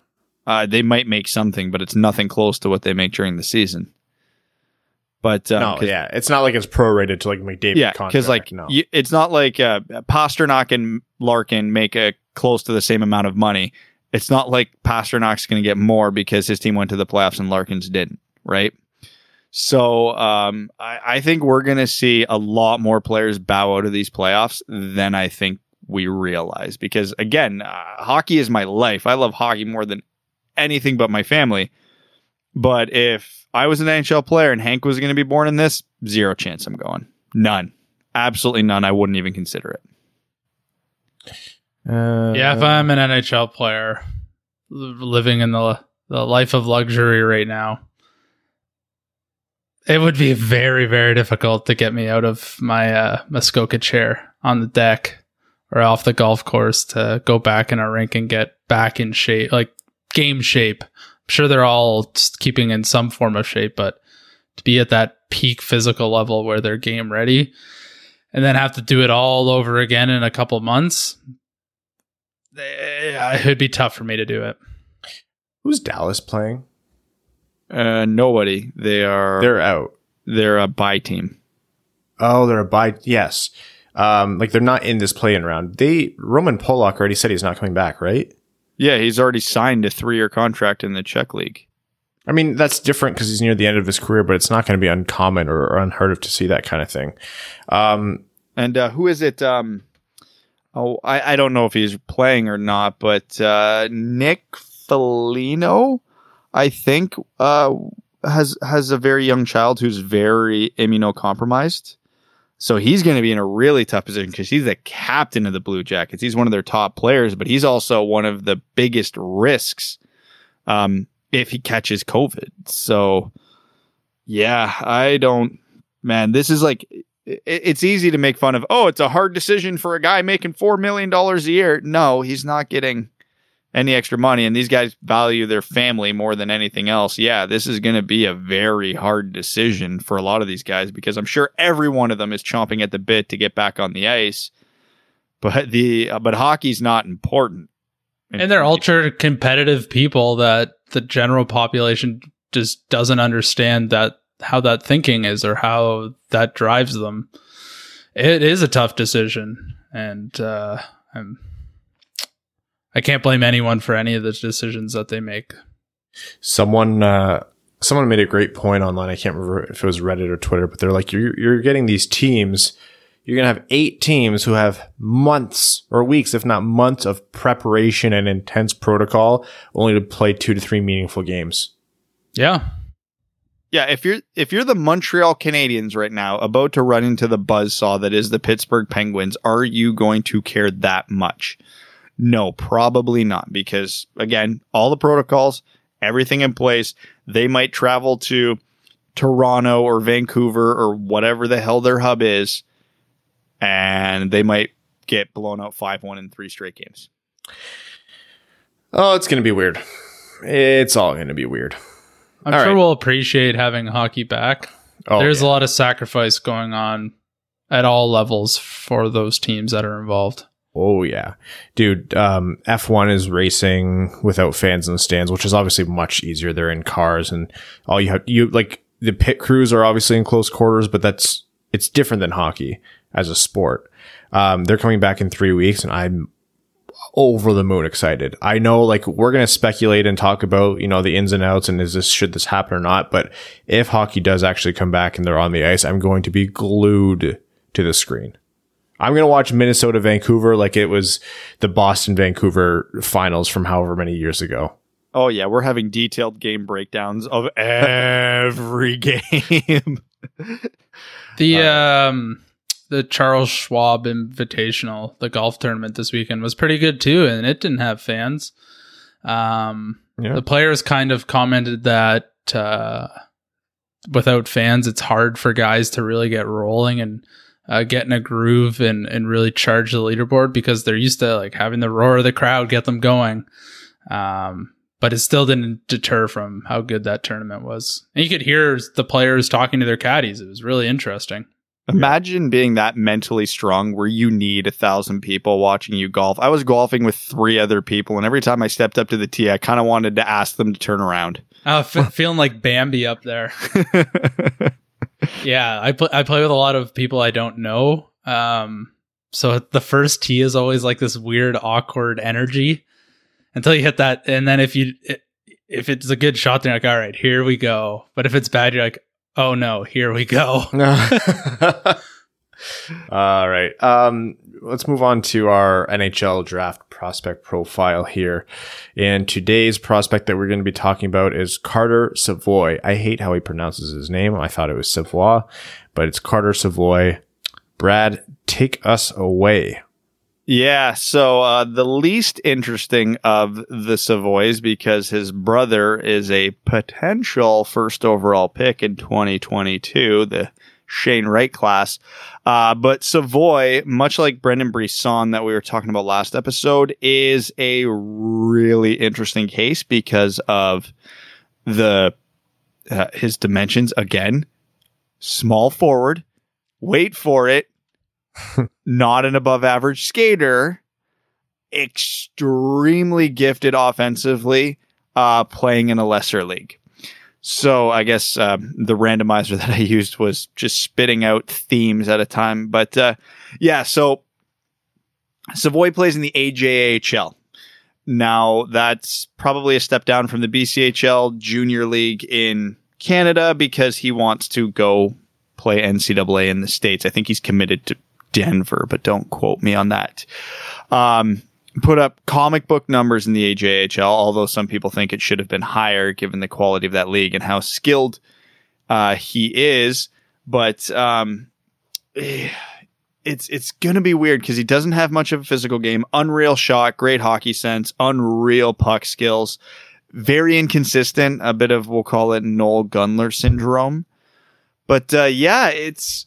Uh, they might make something, but it's nothing close to what they make during the season. But um, no, yeah. It's not like it's prorated to like McDavid yeah, because like no. you, it's not like uh, Pastrnak and Larkin make a close to the same amount of money. It's not like Pastrnak's going to get more because his team went to the playoffs and Larkin's didn't, right? So um, I, I think we're going to see a lot more players bow out of these playoffs than I think we realize. Because again, uh, hockey is my life. I love hockey more than anything but my family. But if I was an NHL player and Hank was going to be born in this, zero chance I'm going. None. Absolutely none. I wouldn't even consider it. Uh, yeah, if I'm an NHL player living in the the life of luxury right now, it would be very very difficult to get me out of my uh, Muskoka chair on the deck or off the golf course to go back in a rink and get back in shape, like game shape. I'm sure they're all just keeping in some form of shape, but to be at that peak physical level where they're game ready and then have to do it all over again in a couple months eh, it would be tough for me to do it. who's Dallas playing? Uh, nobody. They are they're, They're out. they're a buy team. Oh, they're a buy. Yes. Um, like they're not in this play-in round. They Roman Polak already said he's not coming back, right? Yeah, he's already signed a three year contract in the Czech league. I mean, that's different because he's near the end of his career, but it's not going to be uncommon or, or unheard of to see that kind of thing. Um, And uh, who is it? Um, oh, I, I don't know if he's playing or not, but uh, Nick Foligno, I think, uh, has has a very young child who's very immunocompromised. So he's going to be in a really tough position because he's the captain of the Blue Jackets. He's one of their top players, but he's also one of the biggest risks um, if he catches COVID. So, yeah, I don't, man, this is like, it- it's easy to make fun of, oh, it's a hard decision for a guy making $4 million a year. No, he's not getting any extra money. And these guys value their family more than anything else. Yeah, this is going to be a very hard decision for a lot of these guys because I'm sure every one of them is chomping at the bit to get back on the ice. But the uh, but hockey's not important. And they're ultra competitive people that the general population just doesn't understand that how that thinking is or how that drives them. It is a tough decision, and uh, I'm I can't blame anyone for any of the decisions that they make. someone uh, someone made a great point online. I can't remember if it was Reddit or Twitter, but they're like, you're you're getting these teams. You're gonna have eight teams who have months or weeks, if not months, of preparation and intense protocol, only to play two to three meaningful games. Yeah, Yeah, if you're if you're the Montreal Canadiens right now, about to run into the buzzsaw that is the Pittsburgh Penguins, are you going to care that much? No, probably not, because again, all the protocols, everything in place. They might travel to Toronto or Vancouver or whatever the hell their hub is, and they might get blown out five one in three straight games. Oh, it's going to be weird. It's all going to be weird. I'm All sure right. we'll appreciate having hockey back. Oh, There's yeah. a lot of sacrifice going on at all levels for those teams that are involved. Oh yeah, dude. Um, F1 is racing without fans in the stands, which is obviously much easier. They're in cars, and all you have you like the pit crews are obviously in close quarters, but that's it's different than hockey as a sport. Um, they're coming back in three weeks, and I'm over the moon excited. I know, like we're gonna speculate and talk about you know the ins and outs, and is this should this happen or not? But if hockey does actually come back and they're on the ice, I'm going to be glued to the screen. I'm going to watch Minnesota Vancouver like it was the Boston Vancouver finals from however many years ago. Oh yeah, we're having detailed game breakdowns of *laughs* every game. *laughs* The um the Charles Schwab Invitational, the golf tournament this weekend was pretty good too, and it didn't have fans. Um, Yeah. The players kind of commented that uh, without fans, it's hard for guys to really get rolling and uh, get in a groove and and really charge the leaderboard because they're used to like having the roar of the crowd get them going. Um, but it still didn't deter from how good that tournament was. And you could hear the players talking to their caddies. It was really interesting. Imagine being that mentally strong where you need a thousand people watching you golf. I was golfing with three other people, and every time I stepped up to the tee, I kind of wanted to ask them to turn around. Oh, f- feeling like Bambi up there. *laughs* Yeah, I play. I play with a lot of people I don't know. Um, so the first tee is always like this weird, awkward energy until you hit that, and then if you if it's a good shot, then you're like, all right, here we go. But if it's bad, you're like, oh no, here we go. *laughs* All right. Um, let's move on to our NHL draft prospect profile here. And today's prospect that we're going to be talking about is Carter Savoie. I hate how he pronounces his name. I thought it was Savoy, but it's Carter Savoie. Brad, take us away. Yeah, so uh, the least interesting of the Savoys because his brother is a potential first overall pick in 2022, the Shane Wright class. Uh, but Savoie, much like Brendan Brisson that we were talking about last episode, is a really interesting case because of the uh, his dimensions. Again, small forward. Wait for it *laughs* not an above average skater, extremely gifted offensively, uh, playing in a lesser league. So I guess um, the randomizer *laughs* that I used was just spitting out themes at a time. But uh, yeah, so Savoie plays in the AJHL. Now that's probably a step down from the BCHL junior league in Canada because he wants to go play NCAA in the States. I think he's committed to Denver, but don't quote me on that. Um, put up comic book numbers in the AJHL, although some people think it should have been higher given the quality of that league and how skilled uh, he is. But um, eh, it's it's gonna be weird because he doesn't have much of a physical game. Unreal shot, great hockey sense, unreal puck skills, very inconsistent. A bit of we'll call it Noel Gunler syndrome. But uh, yeah, it's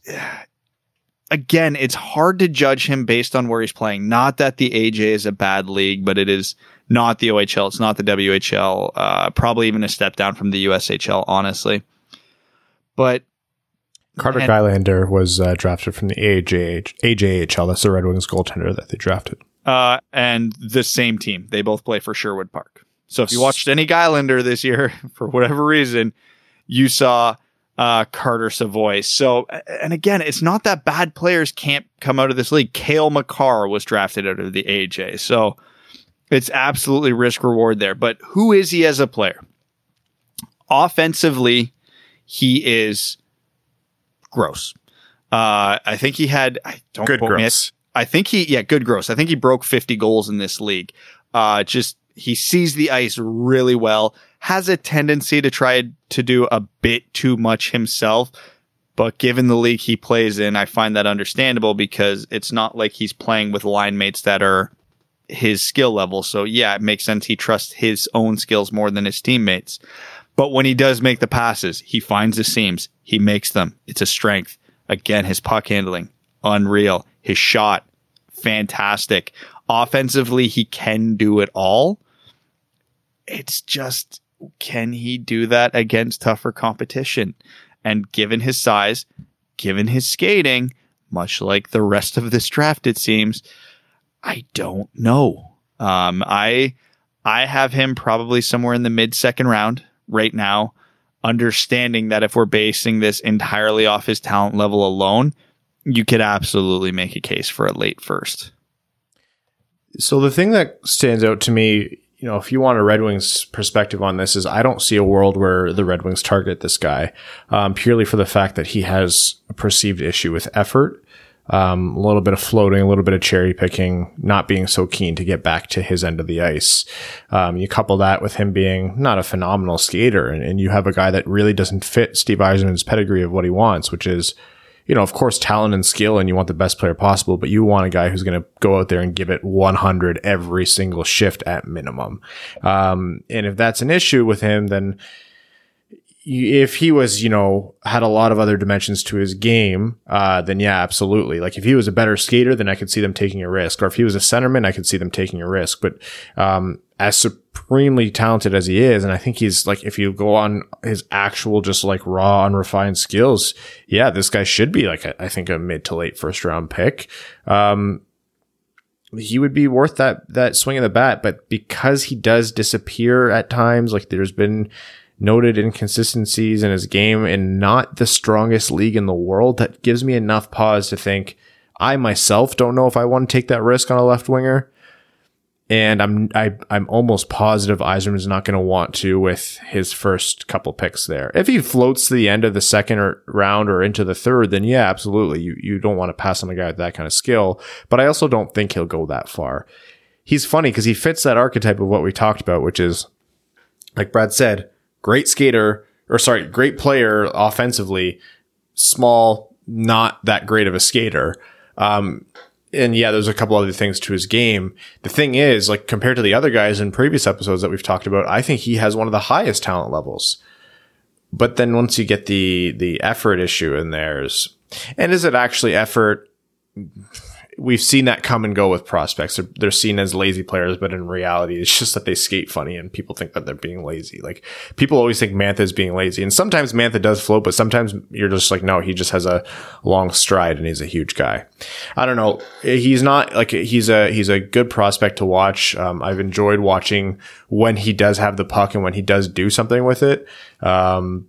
again, it's hard to judge him based on where he's playing. Not that the AJ is a bad league, but it is not the OHL. It's not the WHL. Uh, probably even a step down from the USHL, honestly. But Carter And- Gylander was uh, drafted from the AJH, AJHL. That's the Red Wings goaltender that they drafted. uh, and the same team, they both play for Sherwood Park. So if you watched any Gylander this year, *laughs* for whatever reason, you saw uh, Carter Savoie. So, and again, it's not that bad players can't come out of this league. Cale Makar was drafted out of the AJ. So it's absolutely risk reward there. But who is he as a player? Offensively, he is gross. Uh, I think he had, I don't Good quote me, gross. I think he, yeah, good gross. I think he broke 50 goals in this league. Uh, just, he sees the ice really well, has a tendency to try to do a bit too much himself. But given the league he plays in, I find that understandable because it's not like he's playing with line mates that are his skill level. So yeah, it makes sense he trusts his own skills more than his teammates. But when he does make the passes, he finds the seams, he makes them. It's a strength. Again, his puck handling, unreal. His shot, fantastic. Offensively, he can do it all. It's just, can he do that against tougher competition? And given his size, given his skating, much like the rest of this draft, it seems, I don't know. Um, I I have him probably somewhere in the mid second round right now, understanding that if we're basing this entirely off his talent level alone, you could absolutely make a case for a late first. So the thing that stands out to me, you know, if you want a Red Wings perspective on this, is I don't see a world where the Red Wings target this guy um, purely for the fact that he has a perceived issue with effort um, a little bit of floating, a little bit of cherry picking, not being so keen to get back to his end of the ice. Um, you couple that with him being not a phenomenal skater, and, and you have a guy that really doesn't fit Steve Yzerman's pedigree of what he wants, which is, you know, of course, talent and skill, and you want the best player possible, but you want a guy who's going to go out there and give it 100 every single shift at minimum. Um, and if that's an issue with him, then if he was, you know, had a lot of other dimensions to his game, uh, then yeah, absolutely. Like if he was a better skater, then I could see them taking a risk. Or if he was a centerman, I could see them taking a risk. But um, as supremely talented as he is, and I think he's like, if you go on his actual, just like raw, unrefined skills, yeah, this guy should be like, a, I think, a mid to late first round pick. Um, he would be worth that that swing of the bat, but because he does disappear at times, like there's been noted inconsistencies in his game and not the strongest league in the world, that gives me enough pause to think I myself don't know if I want to take that risk on a left winger. And I'm I, i am almost positive Yzerman's not going to want to with his first couple picks there. If he floats to the end of the second or round or into the third, then yeah, absolutely. You you don't want to pass on a guy with that kind of skill. But I also don't think he'll go that far. He's funny because he fits that archetype of what we talked about, which is like Brad said, great skater, or sorry, great player offensively, small, not that great of a skater. Um, and yeah, there's a couple other things to his game. The thing is, like compared to the other guys in previous episodes that we've talked about, I think he has one of the highest talent levels. But then once you get the the effort issue in there's, and is it actually effort? We've seen that come and go with prospects. They're, they're, seen as lazy players, but in reality, it's just that they skate funny and people think that they're being lazy. Like people always think Mantha is being lazy. And sometimes Mantha does float, but sometimes you're just like, no, he just has a long stride and he's a huge guy. I don't know. He's not like, he's a, he's a good prospect to watch. Um, I've enjoyed watching when he does have the puck and when he does do something with it. Um,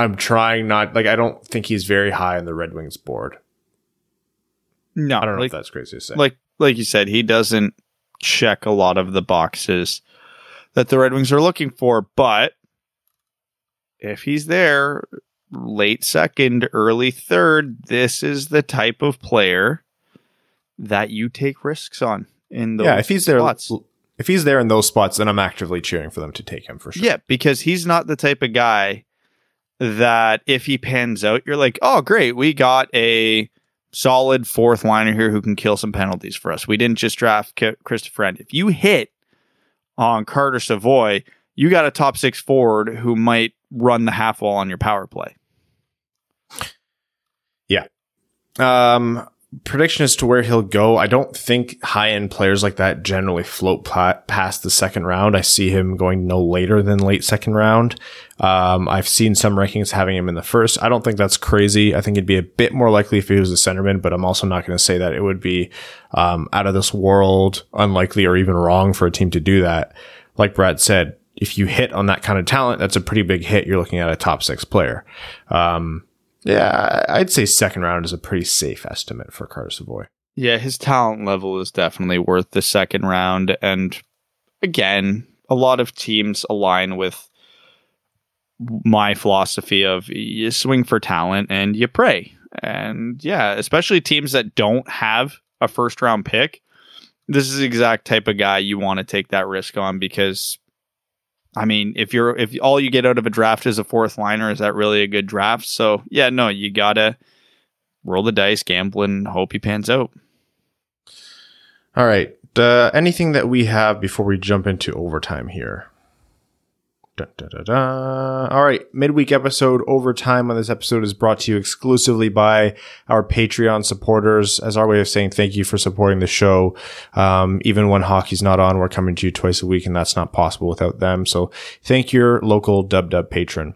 I'm trying not, like, I don't think he's very high on the Red Wings board. No, I don't know like, if that's crazy to say. Like like you said, he doesn't check a lot of the boxes that the Red Wings are looking for, but if he's there late second, early third, this is the type of player that you take risks on in those yeah, if he's there, if he's there in those spots, then I'm actively cheering for them to take him for sure. Yeah, because he's not the type of guy that if he pans out, you're like, oh, great, we got a solid fourth liner here who can kill some penalties for us. We didn't just draft K- Christoffer Ehn. If you hit on Carter Savoie, you got a top six forward who might run the half wall on your power play. Yeah. Um, prediction as to where he'll go. I don't think high end players like that generally float past the second round. I see him going no later than late second round. Um, I've seen some rankings having him in the first. I don't think that's crazy. I think it'd be a bit more likely if he was a centerman, but I'm also not going to say that it would be um, out of this world, unlikely, or even wrong for a team to do that. Like Brad said, if you hit on that kind of talent, that's a pretty big hit. You're looking at a top six player. Um, yeah, I'd say second round is a pretty safe estimate for Carter Savoie. Yeah, his talent level is definitely worth the second round. And again, a lot of teams align with my philosophy of you swing for talent and you pray. And yeah, especially teams that don't have a first round pick, this is the exact type of guy you want to take that risk on because I mean, if you're if all you get out of a draft is a fourth liner, is that really a good draft? So yeah, no, you gotta roll the dice, gamble, and hope he pans out. All right. Uh, anything that we have before we jump into overtime here? Dun, dun, dun. All right. Midweek episode overtime on this episode is brought to you exclusively by our Patreon supporters. As our way of saying thank you for supporting the show. Um, even when hockey's not on, we're coming to you twice a week and that's not possible without them. So thank your local dub dub patron.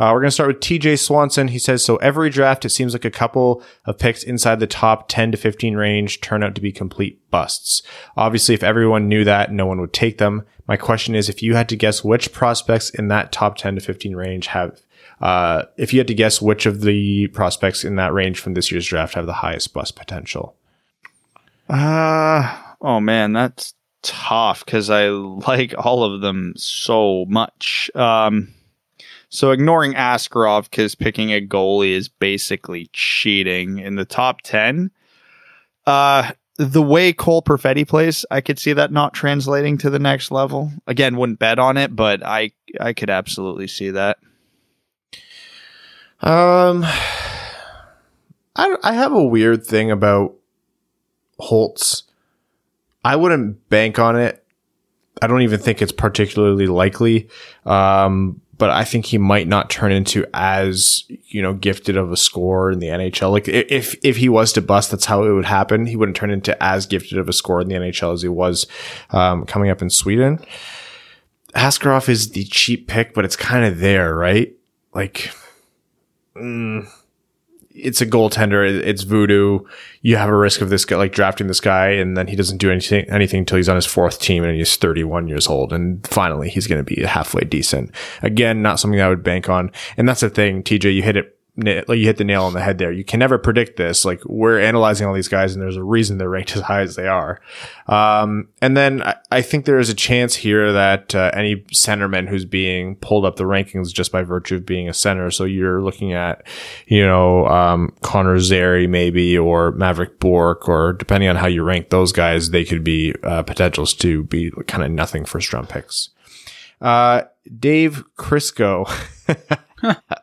Uh, we're going to start with TJ Swanson. He says, so every draft, it seems like a couple of picks inside the top 10 to 15 range turn out to be complete busts. Obviously, if everyone knew that, no one would take them. My question is, if you had to guess which prospects in that top 10 to 15 range have, uh, if you had to guess which of the prospects in that range from this year's draft have the highest bust potential? Uh, oh man, that's tough because I *laughs* like all of them so much. Um, so ignoring Askarov because picking a goalie is basically cheating in the top 10. Uh, the way Cole Perfetti plays, I could see that not translating to the next level. Again, wouldn't bet on it, but I I could absolutely see that. Um, I, I have a weird thing about Holtz. I wouldn't bank on it. I don't even think it's particularly likely. Um, but I think he might not turn into as, you know, gifted of a scorer in the NHL. Like if, if he was to bust, that's how it would happen. He wouldn't turn into as gifted of a scorer in the NHL as he was, um, coming up in Sweden. Askarov is the cheap pick, but it's kind of there, right? Like, mm, it's a goaltender. It's voodoo. You have a risk of this guy, like drafting this guy, and then he doesn't do anything, anything until he's on his fourth team and he's 31 years old. And finally, he's going to be halfway decent. Again, not something I would bank on. And that's the thing, TJ, you hit it like you hit the nail on the head there. You can never predict this. Like we're analyzing all these guys and there's a reason they're ranked *laughs* as high as they are. Um, and then I, I, think there is a chance here that uh, any centerman who's being pulled up the rankings just by virtue of being a center. So you're looking at, you know, um, Connor Zary maybe or Mavrik Bourque, or depending on how you rank those guys, they could be uh, potentials to be kind of nothing first round picks. Uh, Dave Crisco. *laughs* *laughs*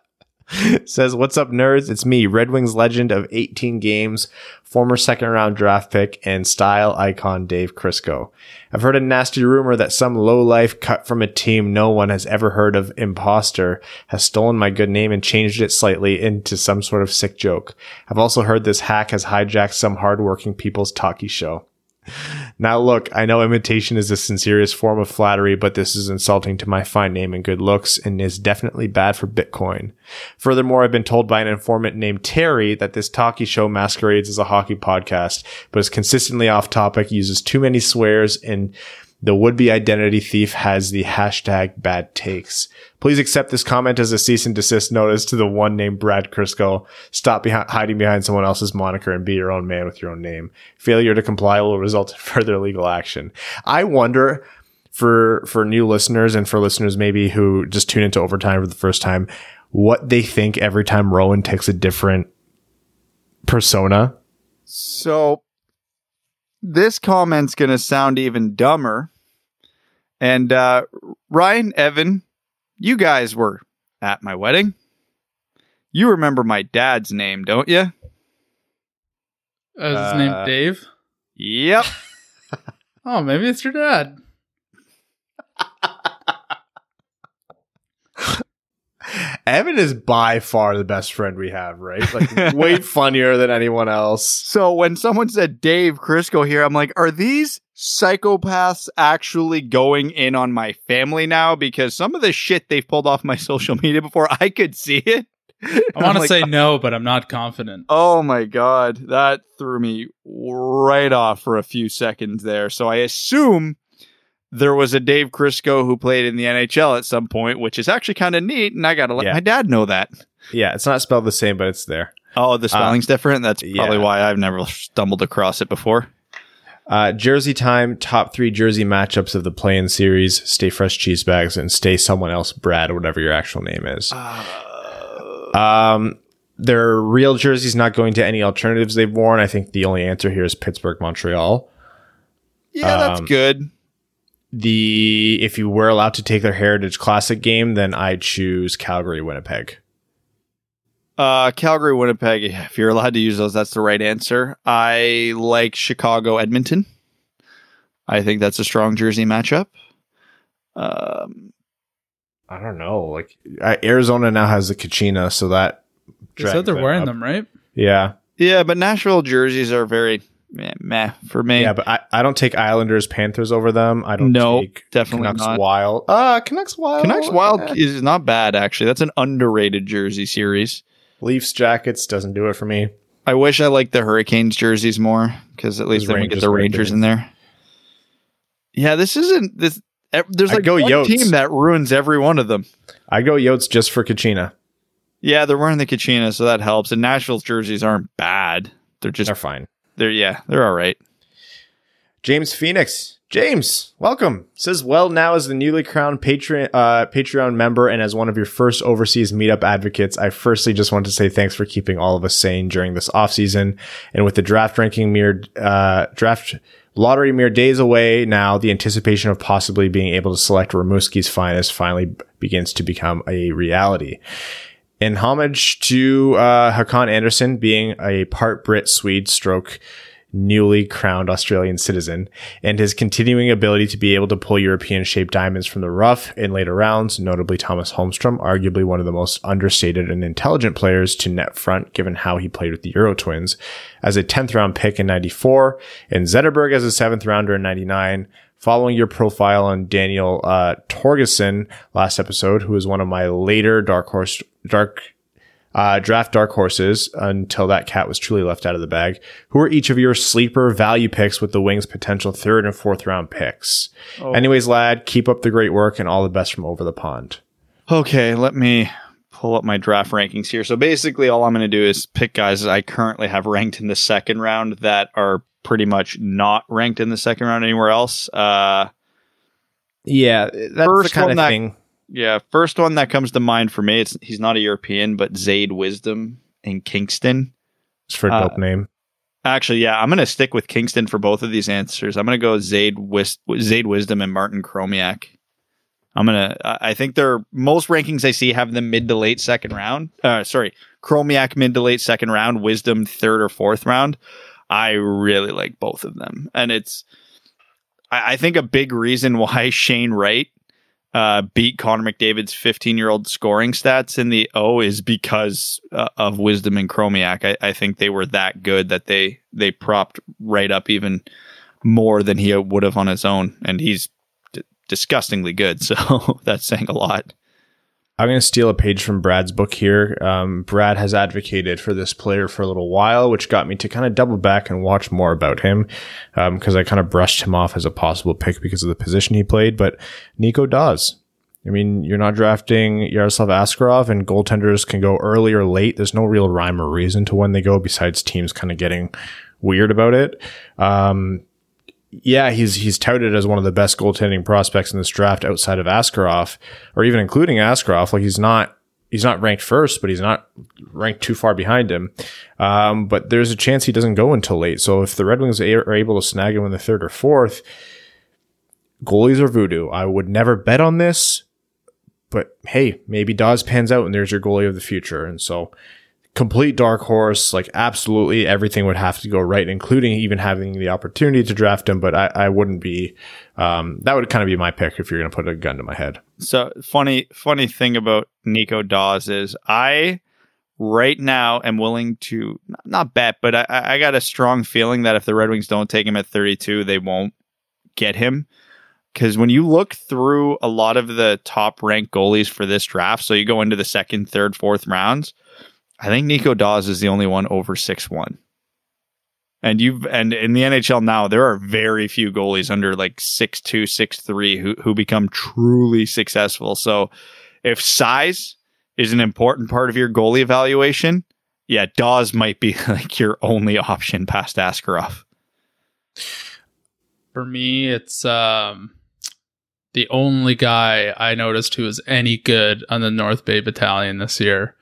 *laughs* says, What's up, nerds? It's me, Red Wings legend of 18 games, former second round draft pick, and style icon Dave Crisco. I've heard a nasty rumor that some low life cut from a team no one has ever heard of, imposter, has stolen my good name and changed it slightly into some sort of sick joke. I've also heard this hack has hijacked some hardworking people's talkie show. Now, look, I know imitation is the sincerest form of flattery, but this is insulting to my fine name and good looks and is definitely bad for Bitcoin. Furthermore, I've been told by an informant named Terry that this talkie show masquerades as a hockey podcast, but is consistently off topic, uses too many swears, and the would-be identity thief has the hashtag bad takes. Please accept this comment as a cease and desist notice to the one named Brad Crisco. Stop hiding behind someone else's moniker and be your own man with your own name. Failure to comply will result in *laughs* further legal action. I wonder for, for new listeners and for listeners maybe who just tune into overtime for the first time, what they think every time Rowan takes a different persona. So this comment's going to sound even dumber. And uh, Ryan, Evan, you guys were at my wedding. You remember my dad's name, don't you? Uh, is his uh, name Dave? Yep. *laughs* oh, maybe it's your dad. Evan is by far the best friend we have, right? Like way *laughs* funnier than anyone else. So when someone said Dave Crisco here, I'm like, are these psychopaths actually going in on my family now? Because some of the shit they've pulled off my *laughs* social media before, I could see it. I want to like, say uh, no, but I'm not confident. Oh my god, that threw me right off for a few seconds there. So I assume there was a Dave Crisco who played in the NHL at some point, which is actually kind of neat. And I got to let yeah. my dad know that. Yeah, it's not spelled the same, but it's there. Oh, the spelling's uh, different. That's probably yeah. why I've never stumbled across it before. Uh, jersey time, top three jersey matchups of the play-in series. Stay fresh cheese bags and stay someone else, Brad, whatever your actual name is. Uh, um, their real jerseys not going to any alternatives they've worn. I think the only answer here is Pittsburgh, Montreal. Yeah, that's um, good. The if you were allowed to take their Heritage Classic game, then I'd choose Calgary Winnipeg. Uh, Calgary, Winnipeg. If you're allowed to use those, that's the right answer. I like Chicago, Edmonton. I think that's a strong jersey matchup. Um, I don't know. Like Arizona now has the Kachina, so that They said they're wearing them, right? Yeah, yeah, but Nashville jerseys are very meh, meh for me. yeah, but I, I don't take Islanders Panthers over them. I don't No, take definitely Canucks not. Wild. Uh Canucks Wild. Canucks Wild eh. is not bad actually. That's an underrated jersey series. Leafs Jackets doesn't do it for me. I wish I liked the Hurricanes jerseys more because at least then we get the Rangers in there. Yeah, this isn't this. There's like go one Yotes. team that ruins every one of them. I go Yotes just for Kachina. Yeah, they're wearing the Kachina, so that helps. And Nashville's jerseys aren't bad. They're just They're fine. They're yeah, they're all right. James Phoenix. James, welcome. Says, well, now as the newly crowned Patreon, uh, Patreon member and as one of your first overseas meetup advocates, I firstly just want to say thanks for keeping all of us sane during this off season. And with the draft ranking mere, uh, draft lottery mere days away now, the anticipation of possibly being able to select Rimouski's finest finally begins to become a reality. In homage to uh, Hakan Andersson being a part Brit Swede stroke newly crowned Australian citizen, and his continuing ability to be able to pull European shaped diamonds from the rough in later rounds, notably Thomas Holmstrom, arguably one of the most understated and intelligent players to net front given how he played with the Euro Twins, as a 10th round pick in 94, and Zetterberg as a 7th rounder in 99. Following your profile on Daniel uh, Torgersson last episode, who is one of my later dark horse dark uh, draft dark horses until that cat was truly left out of the bag. Who are each of your sleeper value picks with the Wings' potential third and fourth round picks? Anyways, lad, keep up the great work and all the best from over the pond. Okay, let me pull up my draft rankings here. So basically, all I'm going to do is pick guys that I currently have ranked in the second round that are pretty much not ranked in the second round anywhere else. Uh, Yeah, that's First the kind of that- thing. Yeah, first one that comes to mind for me, it's he's not a European, but Zaid Wisdom in Kingston. It's for a uh, dope name. Actually, yeah, I'm going to stick with Kingston for both of these answers. I'm going to go Zaid, Wis- Zaid Wisdom and Martin Chromiak. I'm I I think they're, most rankings I see have them mid to late second round. Uh, sorry, Chromiak mid to late second round, Wisdom third or fourth round. I really like both of them. And it's, I, I think a big reason *laughs* why Shane Wright uh, beat Connor McDavid's 15 year old scoring stats in the O is because uh, of Wisdom and Chromiak. I, I think they were that good that they they propped right up even more than he would have on his own, and he's d- disgustingly good. *laughs* So that's saying a lot. I'm going to steal a page from Brad's book here. Um, Brad has advocated for this player for a little while, which got me to kind of double back and watch more about him because I kind of brushed him off as a possible pick because of the position he played. But Nico Daws. I mean, you're not drafting Yaroslav Askarov, and goaltenders can go early or late. There's no real rhyme or reason to when they go, besides teams kind of getting weird about it. Um, yeah, he's he's touted as one of the best goaltending prospects in this draft outside of Askarov, or even including Askarov. Like he's not he's not ranked first, but he's not ranked too far behind him. Um, but there's a chance he doesn't go until late. So if the Red Wings are able to snag him in the third or fourth, goalies are voodoo. I would never bet on this, but hey, maybe Daws pans out and there's your goalie of the future. And so complete dark horse, like absolutely everything would have to go right, including even having the opportunity to draft him. But I, I wouldn't be, um, that would kind of be my pick if you're going to put a gun to my head. So funny, funny thing about Nico Daws is I right now am willing to not bet, but I, I got a strong feeling that if the Red Wings don't take him at 32, they won't get him. Because when you look through a lot of the top ranked goalies for this draft, so you go into the second, third, fourth rounds, I think Nico Daws is the only one over six one. And you've and in the NHL now, there are very few goalies under like six two, six three who who become truly successful. So if size is an important part of your goalie evaluation, yeah, Daws might be *laughs* like your only option past Askarov. For me, it's um the only guy I noticed who was any good on the North Bay Battalion this year.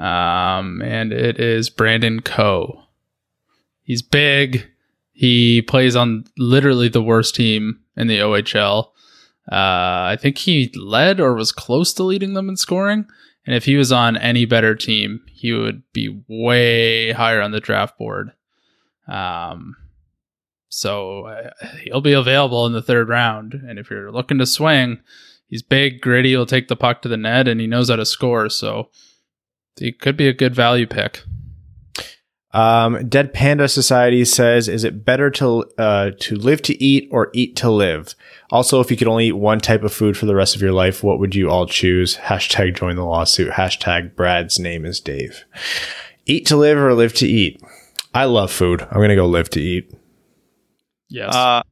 Um, and it is Brandon Coe. He's big. He plays on literally the worst team in the OHL. Uh, I think he led or was close to leading them in scoring. And if he was on any better team, he would be way higher on the draft board. Um, so uh, he'll be available in the third round. And if you're looking to swing, he's big, gritty. He'll take the puck to the net, and he knows how to score. So he could be a good value pick. Um, Dead Panda Society says, "Is it better to uh, to live to eat or eat to live? Also, if you could only eat one type of food for the rest of your life, what would you all choose?" Hashtag join the lawsuit. Hashtag Brad's name is Dave. Eat to live or live to eat? I love food. I'm gonna go live to eat. Yes. Uh,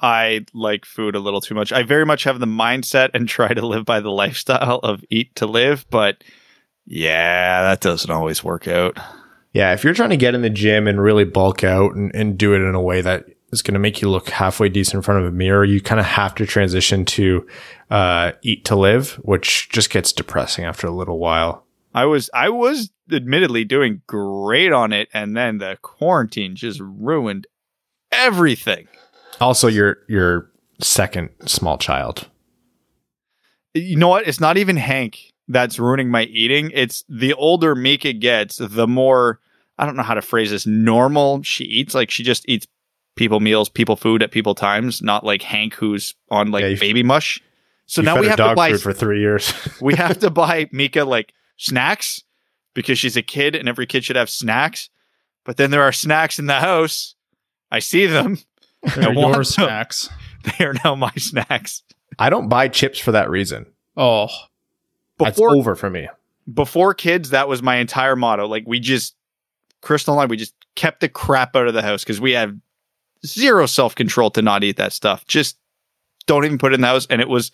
I like food a little too much. I very much have the mindset and try to live by the lifestyle of eat to live, but yeah, that doesn't always work out. Yeah, if you're trying to get in the gym and really bulk out and, and do it in a way that is going to make you look halfway decent in front of a mirror, you kind of have to transition to uh, eat to live, which just gets depressing after a little while. I was I was admittedly doing great on it, and then the quarantine just ruined everything. Also, your your second small child. You know what? It's not even Hank that's ruining my eating. It's the older Mika gets, the more I don't know how to phrase this. Normal she eats, like she just eats people meals, people food at people times, not like Hank who's on like Yeah, you- baby mush. So You now fed we her have to buy food for three years. *laughs* we have to *laughs* buy Mika like snacks because she's a kid and every kid should have snacks. But then there are snacks in the house. I see them. They're *laughs* I want your them. snacks. They are now my snacks. I don't buy chips for that reason. Oh, That's Before over for me. before kids, that was my entire motto. Like we just Crystal and I, we just kept the crap out of the house because we had zero self control to not eat that stuff. Just don't even put it in the house, and it was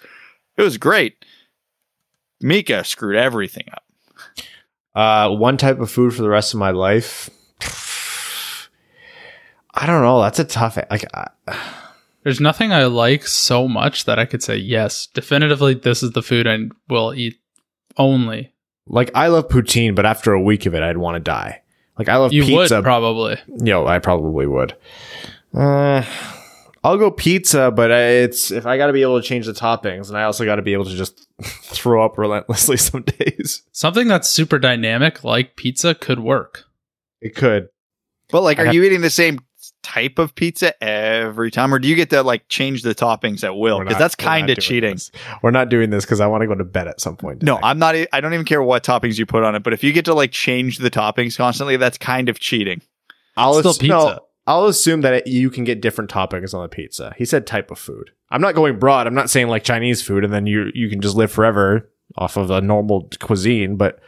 it was great. Mika screwed everything up. Uh, one type of food for the rest of my life. I don't know. That's a tough. Like, I, there's nothing I like so much that I could say yes, definitively. This is the food I will eat only. like I love poutine, but after a week of it, I'd want to die. Like I love You pizza. would probably. Yo, I probably would. Uh, I'll go pizza, but it's if I got to be able to change the toppings, and I also got to be able to just *laughs* throw up relentlessly *laughs* some days. Something that's super dynamic like pizza could work. It could. But like, I are have- you eating the same type of pizza every time, or do you get to like change the toppings at will? Because that's kind of cheating. this. We're not doing this because I want to go to bed at some point. No. I'm not. I don't even care what toppings you put on it. But if you get to like change the toppings constantly, that's kind of cheating. I'll Still ass- pizza. no, I'll assume that it, you can get different toppings on the pizza. He said type of food. I'm not going broad. I'm not saying like Chinese food, and then you you can just live forever off of a normal cuisine. But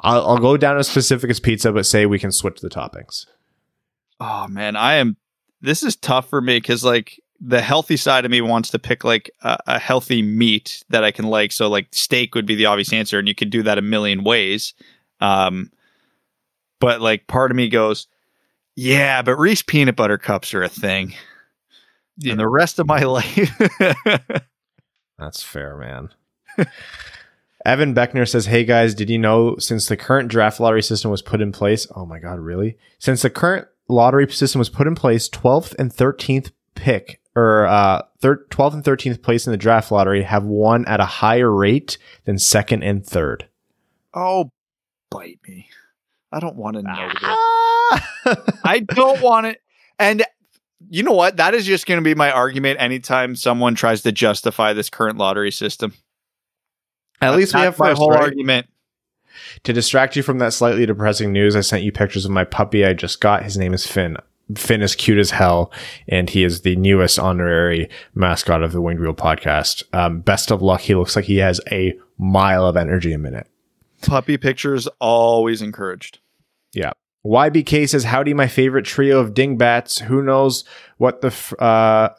I'll, I'll go down as specific as pizza, but say we can switch the toppings. Oh man, I am. This is tough for me because like the healthy side of me wants to pick like a, a healthy meat that I can like. So like steak would be the obvious answer, and you could do that a million ways. Um, but like part of me goes, yeah, but Reese peanut butter cups are a thing, Yeah. and the rest of my *laughs* life. That's fair, man. *laughs* Evan Beckner says, Hey guys, did you know since the current draft lottery system was put in place? Oh my God, really? Since the current lottery system was put in place, 12th and 13th pick or uh, thir- 12th and 13th place in the draft lottery have won at a higher rate than second and third. oh, bite me! I don't want to know. Ah! *laughs* I don't want it. And you know what? That is just going to be my argument anytime someone tries to justify this current lottery system. At least we have my first, whole right? argument. To distract you from that slightly depressing news, I sent you pictures of my puppy I just got. His name is Finn. Finn is cute as hell, and he is the newest honorary mascot of the Winged Wheel podcast. Um, best of luck. He looks like he has a mile of energy a minute. Puppy pictures always encouraged. Yeah. YBK says, "Howdy, my favorite trio of dingbats. Who knows what the f- uh,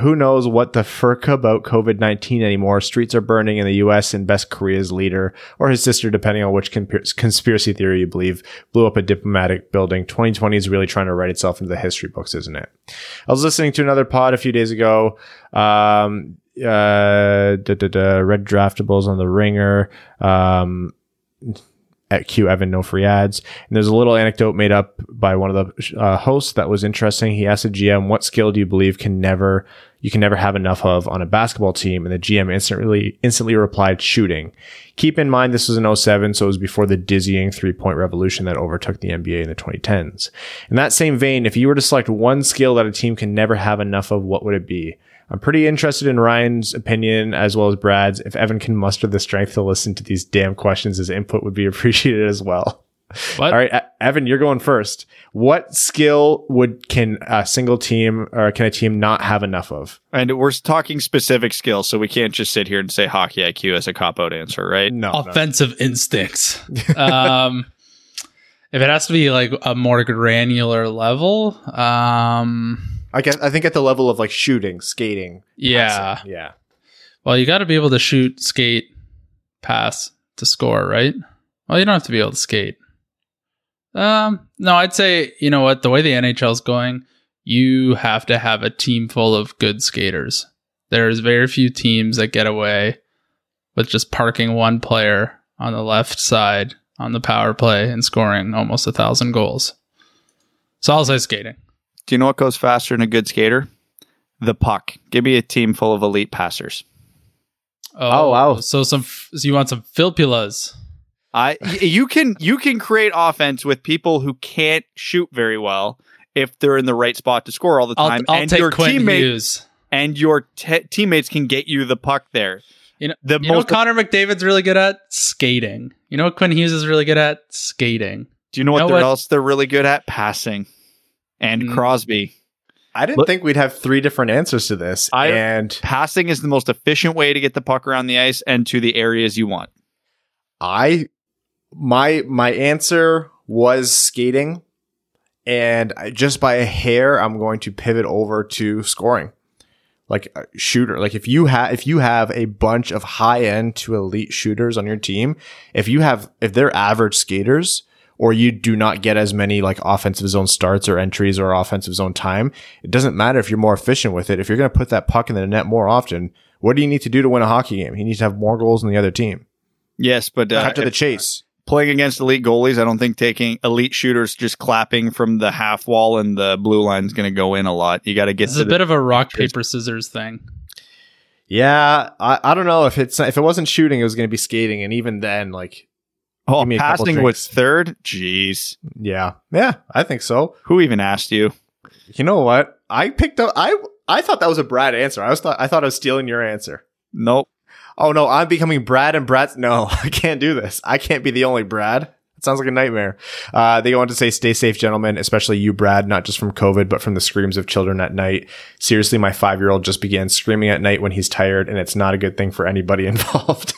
who knows what the furk about COVID nineteen anymore? Streets are burning in the U.S. and best Korea's leader or his sister, depending on which conspir- conspiracy theory you believe, blew up a diplomatic building. 2020 is really trying to write itself into the history books, isn't it? I was listening to another pod a few days ago. Um, uh, da, da, da, red draftables on the ringer. Um, at Q Evan no free ads. And there's a little anecdote made up by one of the uh, hosts that was interesting. He asked the GM, "What skill do you believe can never you can never have enough of on a basketball team?" And the GM instantly instantly replied, "Shooting." Keep in mind this was in 07, so it was before the dizzying three point revolution that overtook the NBA in the 2010s. In that same vein, if you were to select one skill that a team can never have enough of, what would it be? I'm pretty interested in Ryan's opinion as well as Brad's. If Evan can muster the strength to listen to these damn questions, his input would be *laughs* appreciated as well. What? All right, Evan, you're going first. What skill would can a single team or can a team not have enough of? And we're talking specific skills, so we can't just sit here and say hockey IQ as a cop out answer, right? No, no. offensive instincts. *laughs* um, if it has to be like a more granular level, um, I guess I think at the level of like shooting, skating. yeah. passing. yeah. Well, you got to be able to shoot, skate, pass to score, right? Well, you don't have to be able to skate. Um, no, I'd say you know what the way the NHL is going, you have to have a team full of good skaters. There's very few teams that get away with just parking one player on the left side on the power play and scoring almost a thousand goals. So I'll say skating. Do you know what goes faster than a good skater? The puck. Give me a team full of elite passers. Oh, oh wow. So some, so you want some Filppulas? I y- you can you can create offense with people who can't shoot very well if they're in the right spot to score all the I'll, time, I'll and take your Quentin teammate Hughes. and your te- teammates can get you the puck there. You know, The you know most what Connor McDavid's really good at? Skating. You know what Quinn Hughes is really good at? Skating. Do you know what, know they're- what? else they're really good at? Passing. And Mm. Crosby. I didn't Look- think we'd have three different answers to this. I- and Passing is the most efficient way to get the puck around the ice and to the areas you want. I my my answer was skating, and I, just by a hair, I'm going to pivot over to scoring, like a shooter. Like if you have if you have a bunch of high end to elite shooters on your team, if you have if they're average skaters. Or you do not get as many like offensive zone starts or entries or offensive zone time. It doesn't matter if you're more efficient with it. If you're going to put that puck in the net more often, what do you need to do to win a hockey game? You need to have more goals than the other team. Yes, but uh, Cut to the if- chase. playing against elite goalies, I don't think taking elite shooters just clapping from the half wall and the blue line is going to go in a lot. You got to get This to is a bit of a rock paper scissors thing. Yeah, I, I don't know if it's if it wasn't shooting, it was going to be skating, and even then, like, oh, give me a passing was third. Jeez, yeah, yeah, I think so. who even asked you? You know what? I picked up. I I thought that was a Brad answer. I was thought I thought I was stealing your answer. Nope. Oh no, I'm becoming Brad and Brad's. No, *laughs* I can't do this. I can't be the only Brad. It sounds like a nightmare. Uh, they go on to say, "Stay safe, gentlemen, especially you, Brad, not just from COVID, but from the screams of children at night. Seriously, my five year old just began screaming at night when he's tired, and it's not a good thing for anybody *laughs* involved."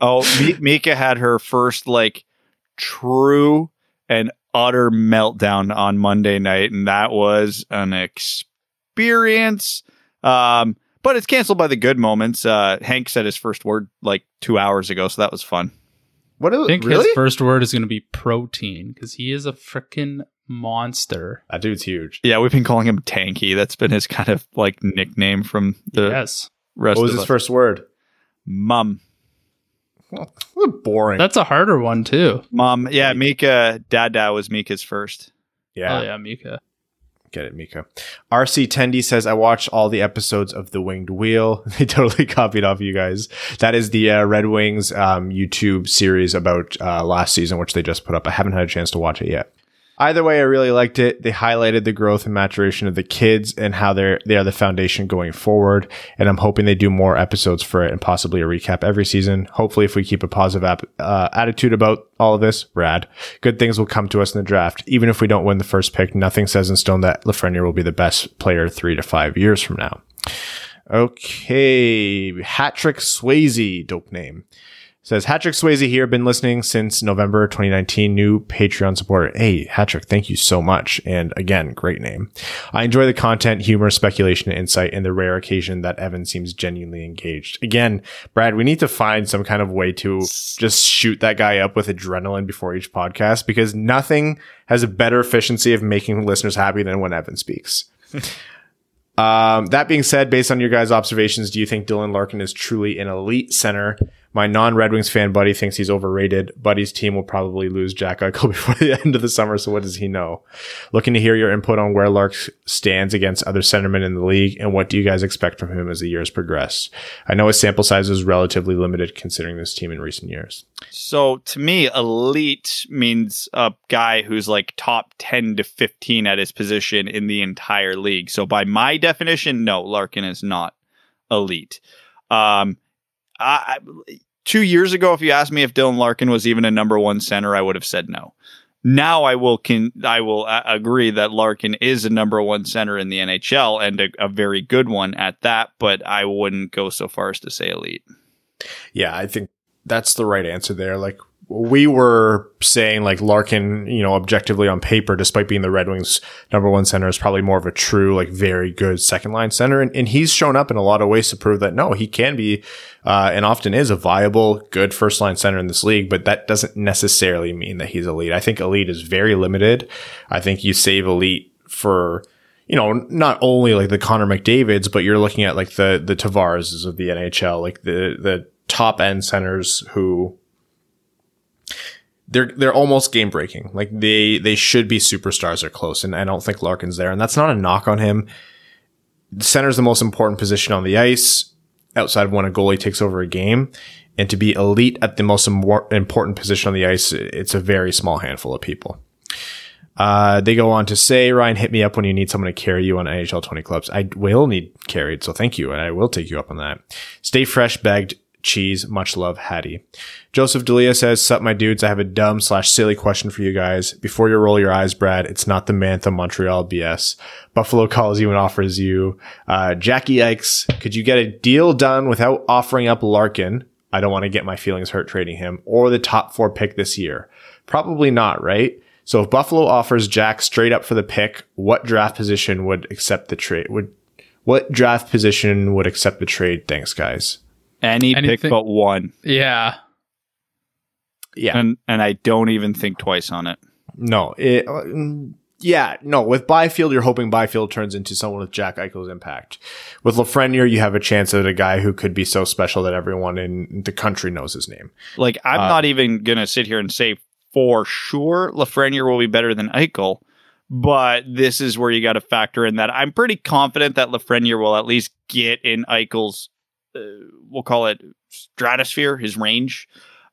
Oh, Mi- Mika had her first like true and utter meltdown on Monday night, and that was an experience. Um, but it's canceled by the good moments. Uh, Hank said his first word like two hours ago, so that was fun. What? I think really? his first word is going to be protein because he is a freaking monster. that dude's huge. Yeah, we've been calling him Tanky. That's been his kind of like nickname from the yes, rest What was his us. first word? Mum. What boring. that's a harder one too. Mom. Yeah, Mika. Uh, Dada was Mika's first. yeah, Oh yeah, Mika. Get it, Mika. RC Tendy says I watched all the episodes of The Winged Wheel. *laughs* They totally copied off you guys. That is the uh, Red Wings um, YouTube series about uh, last season, which they just put up. I haven't had a chance to watch it yet. Either way, I really liked it. They highlighted the growth and maturation of the kids and how they're they are the foundation going forward. And I'm hoping they do more episodes for it and possibly a recap every season. Hopefully, if we keep a positive ap- uh, attitude about all of this, rad. Good things will come to us in the draft. Even if we don't win the first pick, nothing says in stone that Lafreniere will be the best player three to five years from now. Okay, Hatrick Swayze, dope name. Says Hatrick Swayze here, been listening since November 2019, new Patreon supporter. Hey, Hatrick, thank you so much. And again, great name. I enjoy the content, humor, speculation, and insight, and the rare occasion that Evan seems genuinely engaged. Again, Brad, we need to find some kind of way to just shoot that guy up with adrenaline before each podcast because nothing has a better efficiency of making listeners happy than when Evan speaks. *laughs* Um, that being said, based on your guys' observations, do you think Dylan Larkin is truly an elite center? My non Red Wings fan buddy thinks he's overrated. Buddy's team will probably lose Jack Eichel *laughs* before the end of the summer. So what does he know? Looking to hear your input on where Lark stands against other centermen in the league and what do you guys expect from him as the years progress? I know his sample size is relatively limited considering this team in recent years. So to me, elite means a guy who's like top 10 to 15 at his position in the entire league. So by my definition, no, Larkin is not elite. Um, I, two years ago, if you asked me if Dylan Larkin was even a number one center, I would have said no. Now I will can I will a- agree that Larkin is a number one center in the NHL and a, a very good one at that, but I wouldn't go so far as to say elite. Yeah, I think that's the right answer there. Like we were saying like Larkin, you know, objectively on paper, despite being the Red Wings number one center, is probably more of a true, like very good second line center. And, and he's shown up in a lot of ways to prove that no, he can be, uh, and often is a viable, good first line center in this league, but that doesn't necessarily mean that he's elite. I think elite is very limited. I think you save elite for, you know, not only like the Connor McDavids, but you're looking at like the, the Tavares of the NHL, like the, the top end centers who, they're they're almost game breaking. Like they they should be superstars or close, and I don't think Larkin's there. And that's not a knock on him. Center is the most important position on the ice outside of when a goalie takes over a game. And to be elite at the most important position on the ice, it's a very small handful of people. Uh, they go on to say, Ryan, hit me up when you need someone to carry you on NHL 20 clubs. I will need carried, so thank you, and I will take you up on that. Stay fresh, begged cheese. Much love, Hattie. Joseph Delia says, Sup, my dudes. I have a dumb slash silly question for you guys. Before you roll your eyes, Brad, it's not the Mantha Montreal BS. Buffalo calls you and offers you, uh, Jackie Ikes. Could you get a deal done without offering up Larkin? I don't want to get my feelings hurt trading him or the top four pick this year. Probably not, right? So if Buffalo offers Jack straight up for the pick, what draft position would accept the trade? Would what draft position would accept the trade? Thanks, guys. Any Anything? pick but one. Yeah. Yeah. And and I don't even think twice on it. No. It, uh, yeah, no. With Byfield, you're hoping Byfield turns into someone with Jack Eichel's impact. With Lafreniere, you have a chance at a guy who could be so special that everyone in the country knows his name. Like, I'm uh, not even going to sit here and say for sure Lafreniere will be better than Eichel, but this is where you got to factor in that I'm pretty confident that Lafreniere will at least get in Eichel's uh, we'll call it stratosphere, his range.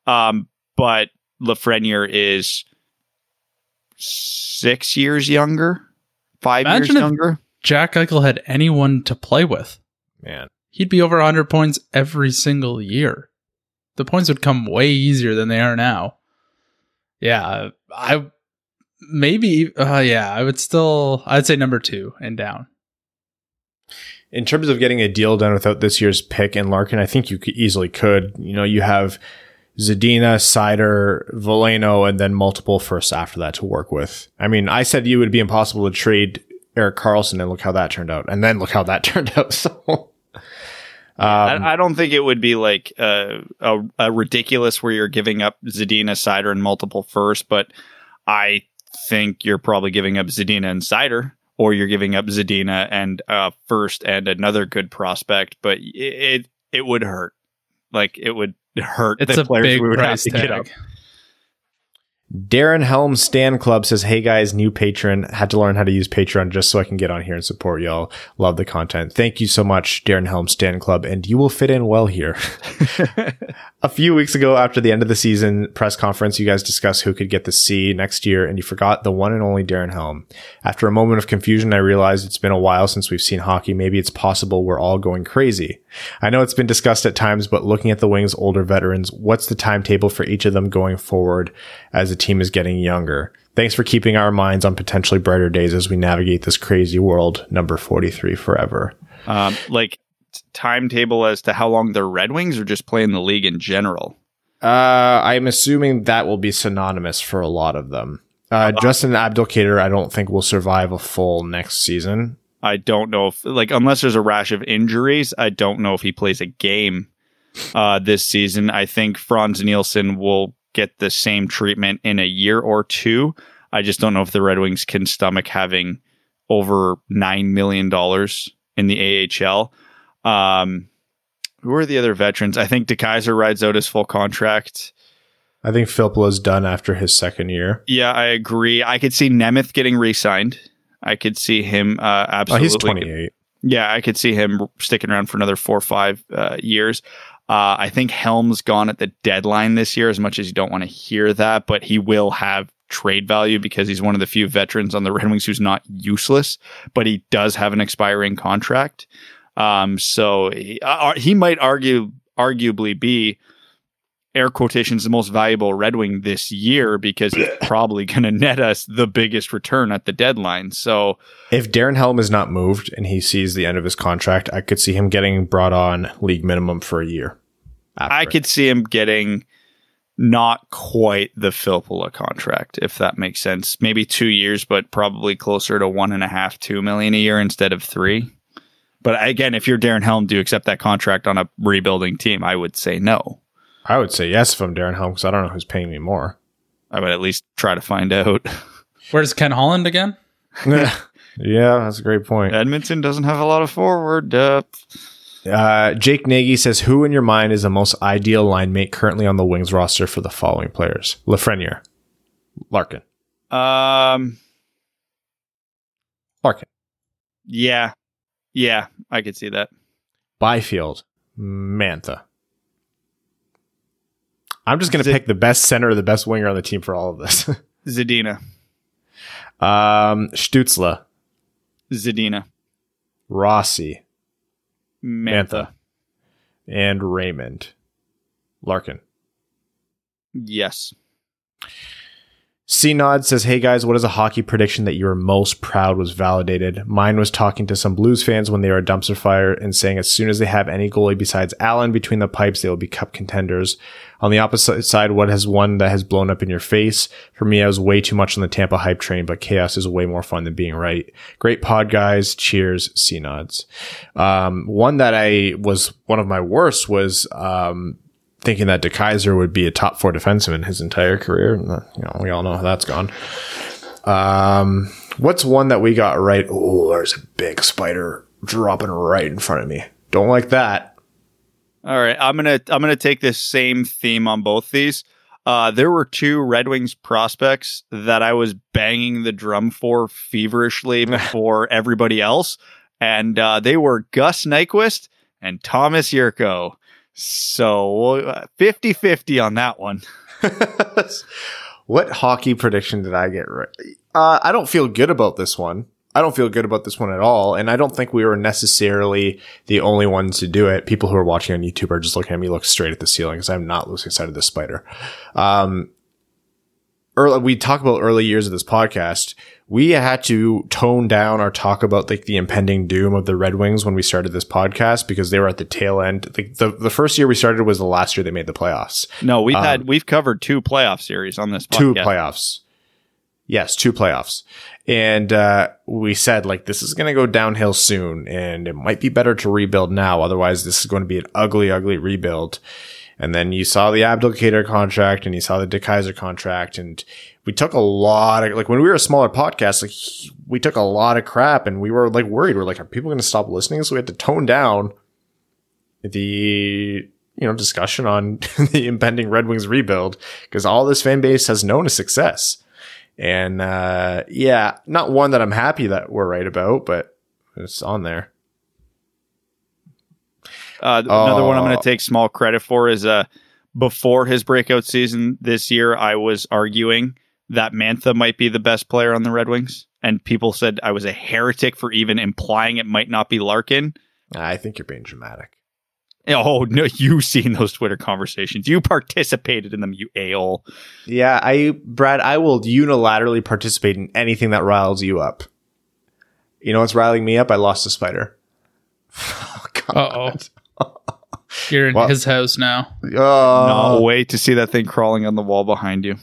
Um, but Lafreniere is six years younger, five Imagine years younger. Jack Eichel had anyone to play with. Man, he'd be over 100 points every single year. The points would come way easier than they are now. Yeah, I maybe. Uh, yeah, I would still. I'd say number two and down in terms of getting a deal done without this year's pick and Larkin, I think you could easily could. You know, you have Zadina, Seider, Veleno, and then multiple firsts after that to work with. I mean, I said you would be impossible to trade Erik Karlsson, and look how that turned out. And then look how that *laughs* turned out. So. Um, I, I, don't think it would be like uh, a, a, ridiculous where you're giving up Zadina, Seider, and multiple firsts, but I think you're probably giving up Zadina and Seider or you're giving up Zadina and uh, first and another good prospect, but it, it, it would hurt. Like it would hurt. It's a big price tag. Darren Helm Stan Club says, Hey guys, new patron. Had to learn how to use Patreon just so I can get on here and support y'all. Love the content. Thank you so much, Darren Helm Stan Club, and you will fit in well here. *laughs* a few weeks ago, after the end of the season press conference, you guys discussed who could get the C next year, and you forgot the one and only Darren Helm. After a moment of confusion, I realized it's been a while since we've seen hockey. Maybe it's possible we're all going crazy. I know it's been discussed at times, but looking at the Wings' older veterans, what's the timetable for each of them going forward as a team is getting younger. Thanks for keeping our minds on potentially brighter days as we navigate this crazy world. Number 43 forever. Um, like timetable as to how long they're Red Wings are just playing the league in general? Uh, I'm assuming that will be synonymous for a lot of them. Uh, Justin Abdelkader, I don't think will survive a full next season. I don't know if, like, unless there's a rash of injuries, I don't know if he plays a game uh, this season. I think Frans Nielsen will get the same treatment in a year or two. I just don't know if the Red Wings can stomach having over $9 million in the AHL. Um, Who are the other veterans? I think DeKeyser rides out his full contract. I think Filppula's done after his second year. Yeah, I agree. I could see Nemeth getting re-signed. I could see him uh, Oh, absolutely. he's 28. Yeah, I could see him sticking around for another four or five uh, years. Uh, I think Helm's gone at the deadline this year, as much as you don't want to hear that, but he will have trade value because he's one of the few veterans on the Red Wings who's not useless, but he does have an expiring contract. Um, so he, uh, he might argue arguably be air quotations the most valuable Red Wing this year because he's *coughs* probably going to net us the biggest return at the deadline. So If Darren Helm is not moved and he sees the end of his contract, I could see him getting brought on league minimum for a year. after I it. could see him getting not quite the Filppula contract, if that makes sense. Maybe two years, but probably closer to one and a half, two million a year instead of three. But again, if you're Darren Helm, do you accept that contract on a rebuilding team? I would say no. I would say yes if I'm Darren Helm because I don't know who's paying me more. I would at least try to find out. Where's Ken Holland again? *laughs* yeah, that's a great point. Edmonton doesn't have a lot of forward depth. Uh, Jake Nagy says, "Who in your mind is the most ideal line mate currently on the Wings roster for the following players: Lafreniere, Larkin, Um, Larkin, yeah, yeah, I could see that. Byfield, Mantha." I'm just going to Zit- pick the best center or the best winger on the team for all of this. *laughs* Zadina, um, Stutzle, Zadina, Rossi, Mantha. Mantha, and Raymond. Larkin. Yes. C Nod says, Hey guys, what is a hockey prediction that you were most proud was validated? Mine was talking to some Blues fans when they were a dumpster fire and saying as soon as they have any goalie besides Allen between the pipes, they will be cup contenders. On the opposite side, what has one that has blown up in your face? For me, I was way too much on the Tampa hype train, but chaos is way more fun than being right. Great pod, guys. Cheers, C Nods. Um, one that I was one of my worst was, um, thinking that DeKeyser would be a top four defenseman his entire career. And, uh, You know, we all know how that's gone. Um, what's one that we got right? Oh, there's a big spider dropping right in front of me. Don't like that. All right, I'm gonna I'm gonna take this same theme on both these. Uh, there were two Red Wings prospects that I was banging the drum for feverishly *laughs* before everybody else, and uh, they were Gus Nyquist and Tomas Jurco. So uh, 50-50 on that one. *laughs* what hockey prediction did I get right? Uh, I don't feel good about this one. I don't feel good about this one at all. And I don't think we were necessarily the only ones to do it. People who are watching on YouTube are just looking at me look straight at the ceiling because I'm not losing sight of this spider. Um, early, we talk about early years of this podcast. We had to tone down our talk about like the impending doom of the Red Wings when we started this podcast because they were at the tail end. Like the, the first year we started was the last year they made the playoffs. No, we've Um, had we've covered two playoff series on this podcast. two playoffs. Yes, two playoffs. And uh, we said like this is going to go downhill soon, and it might be better to rebuild now. Otherwise, this is going to be an ugly, ugly rebuild. And then you saw the Abdelkader contract, and you saw the DeKeyser contract, and we took a lot of like when we were a smaller podcast, like we took a lot of crap, and we were like worried. We're like, are people going to stop listening? So we had to tone down the you know discussion on *laughs* the impending Red Wings rebuild because all this fan base has known a success. And uh, yeah, not one that I'm happy that we're right about, but it's on there. Uh, another one I'm Oh. going to take small credit for is uh, before his breakout season this year, I was arguing that Mantha might be the best player on the Red Wings. And people said I was a heretic for even implying it might not be Larkin. I think you're being dramatic. Oh, no, you've seen those Twitter conversations. You participated in them, you a-hole. Yeah, I Brad, I will unilaterally participate in anything that riles you up. You know what's riling me up? I lost a spider. *laughs* oh, oh. You're in Well- his house now. Oh, no, wait to see that thing crawling on the wall behind you.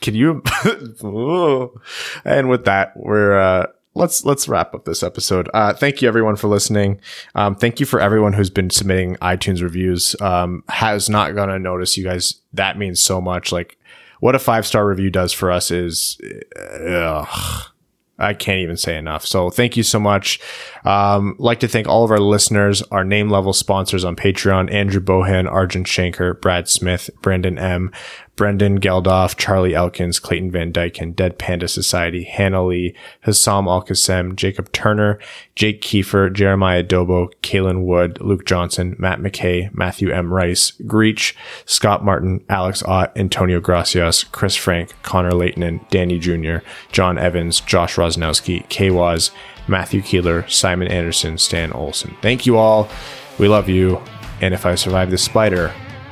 Can you? *laughs* Ooh. and with that, we're uh, let's let's wrap up this episode. Uh, thank you everyone for listening. Um, thank you for everyone who's been submitting iTunes reviews. Um, has not gonna notice you guys. That means so much. Like what a five star review does for us is, uh, ugh, I can't even say enough. So thank you so much. Um, like to thank all of our listeners, our name level sponsors on Patreon, Andrew Bohan, Arjun Shanker, Brad Smith, Brandon M, Brendan Geldof, Charlie Elkins, Clayton Van Dyken, Dead Panda Society, Hannah Lee, Hassam Al Qassem, Jacob Turner, Jake Kiefer, Jeremiah Dobo, Kalen Wood, Luke Johnson, Matt McKay, Matthew M. Rice, Greach, Scott Martin, Alex Ott, Antonio Gracias, Chris Frank, Connor Leighton, Danny Jr., John Evans, Josh Rosnowski, K Matthew Keeler, Simon Anderson, Stan Olson. Thank you all. We love you. And if I survive this spider,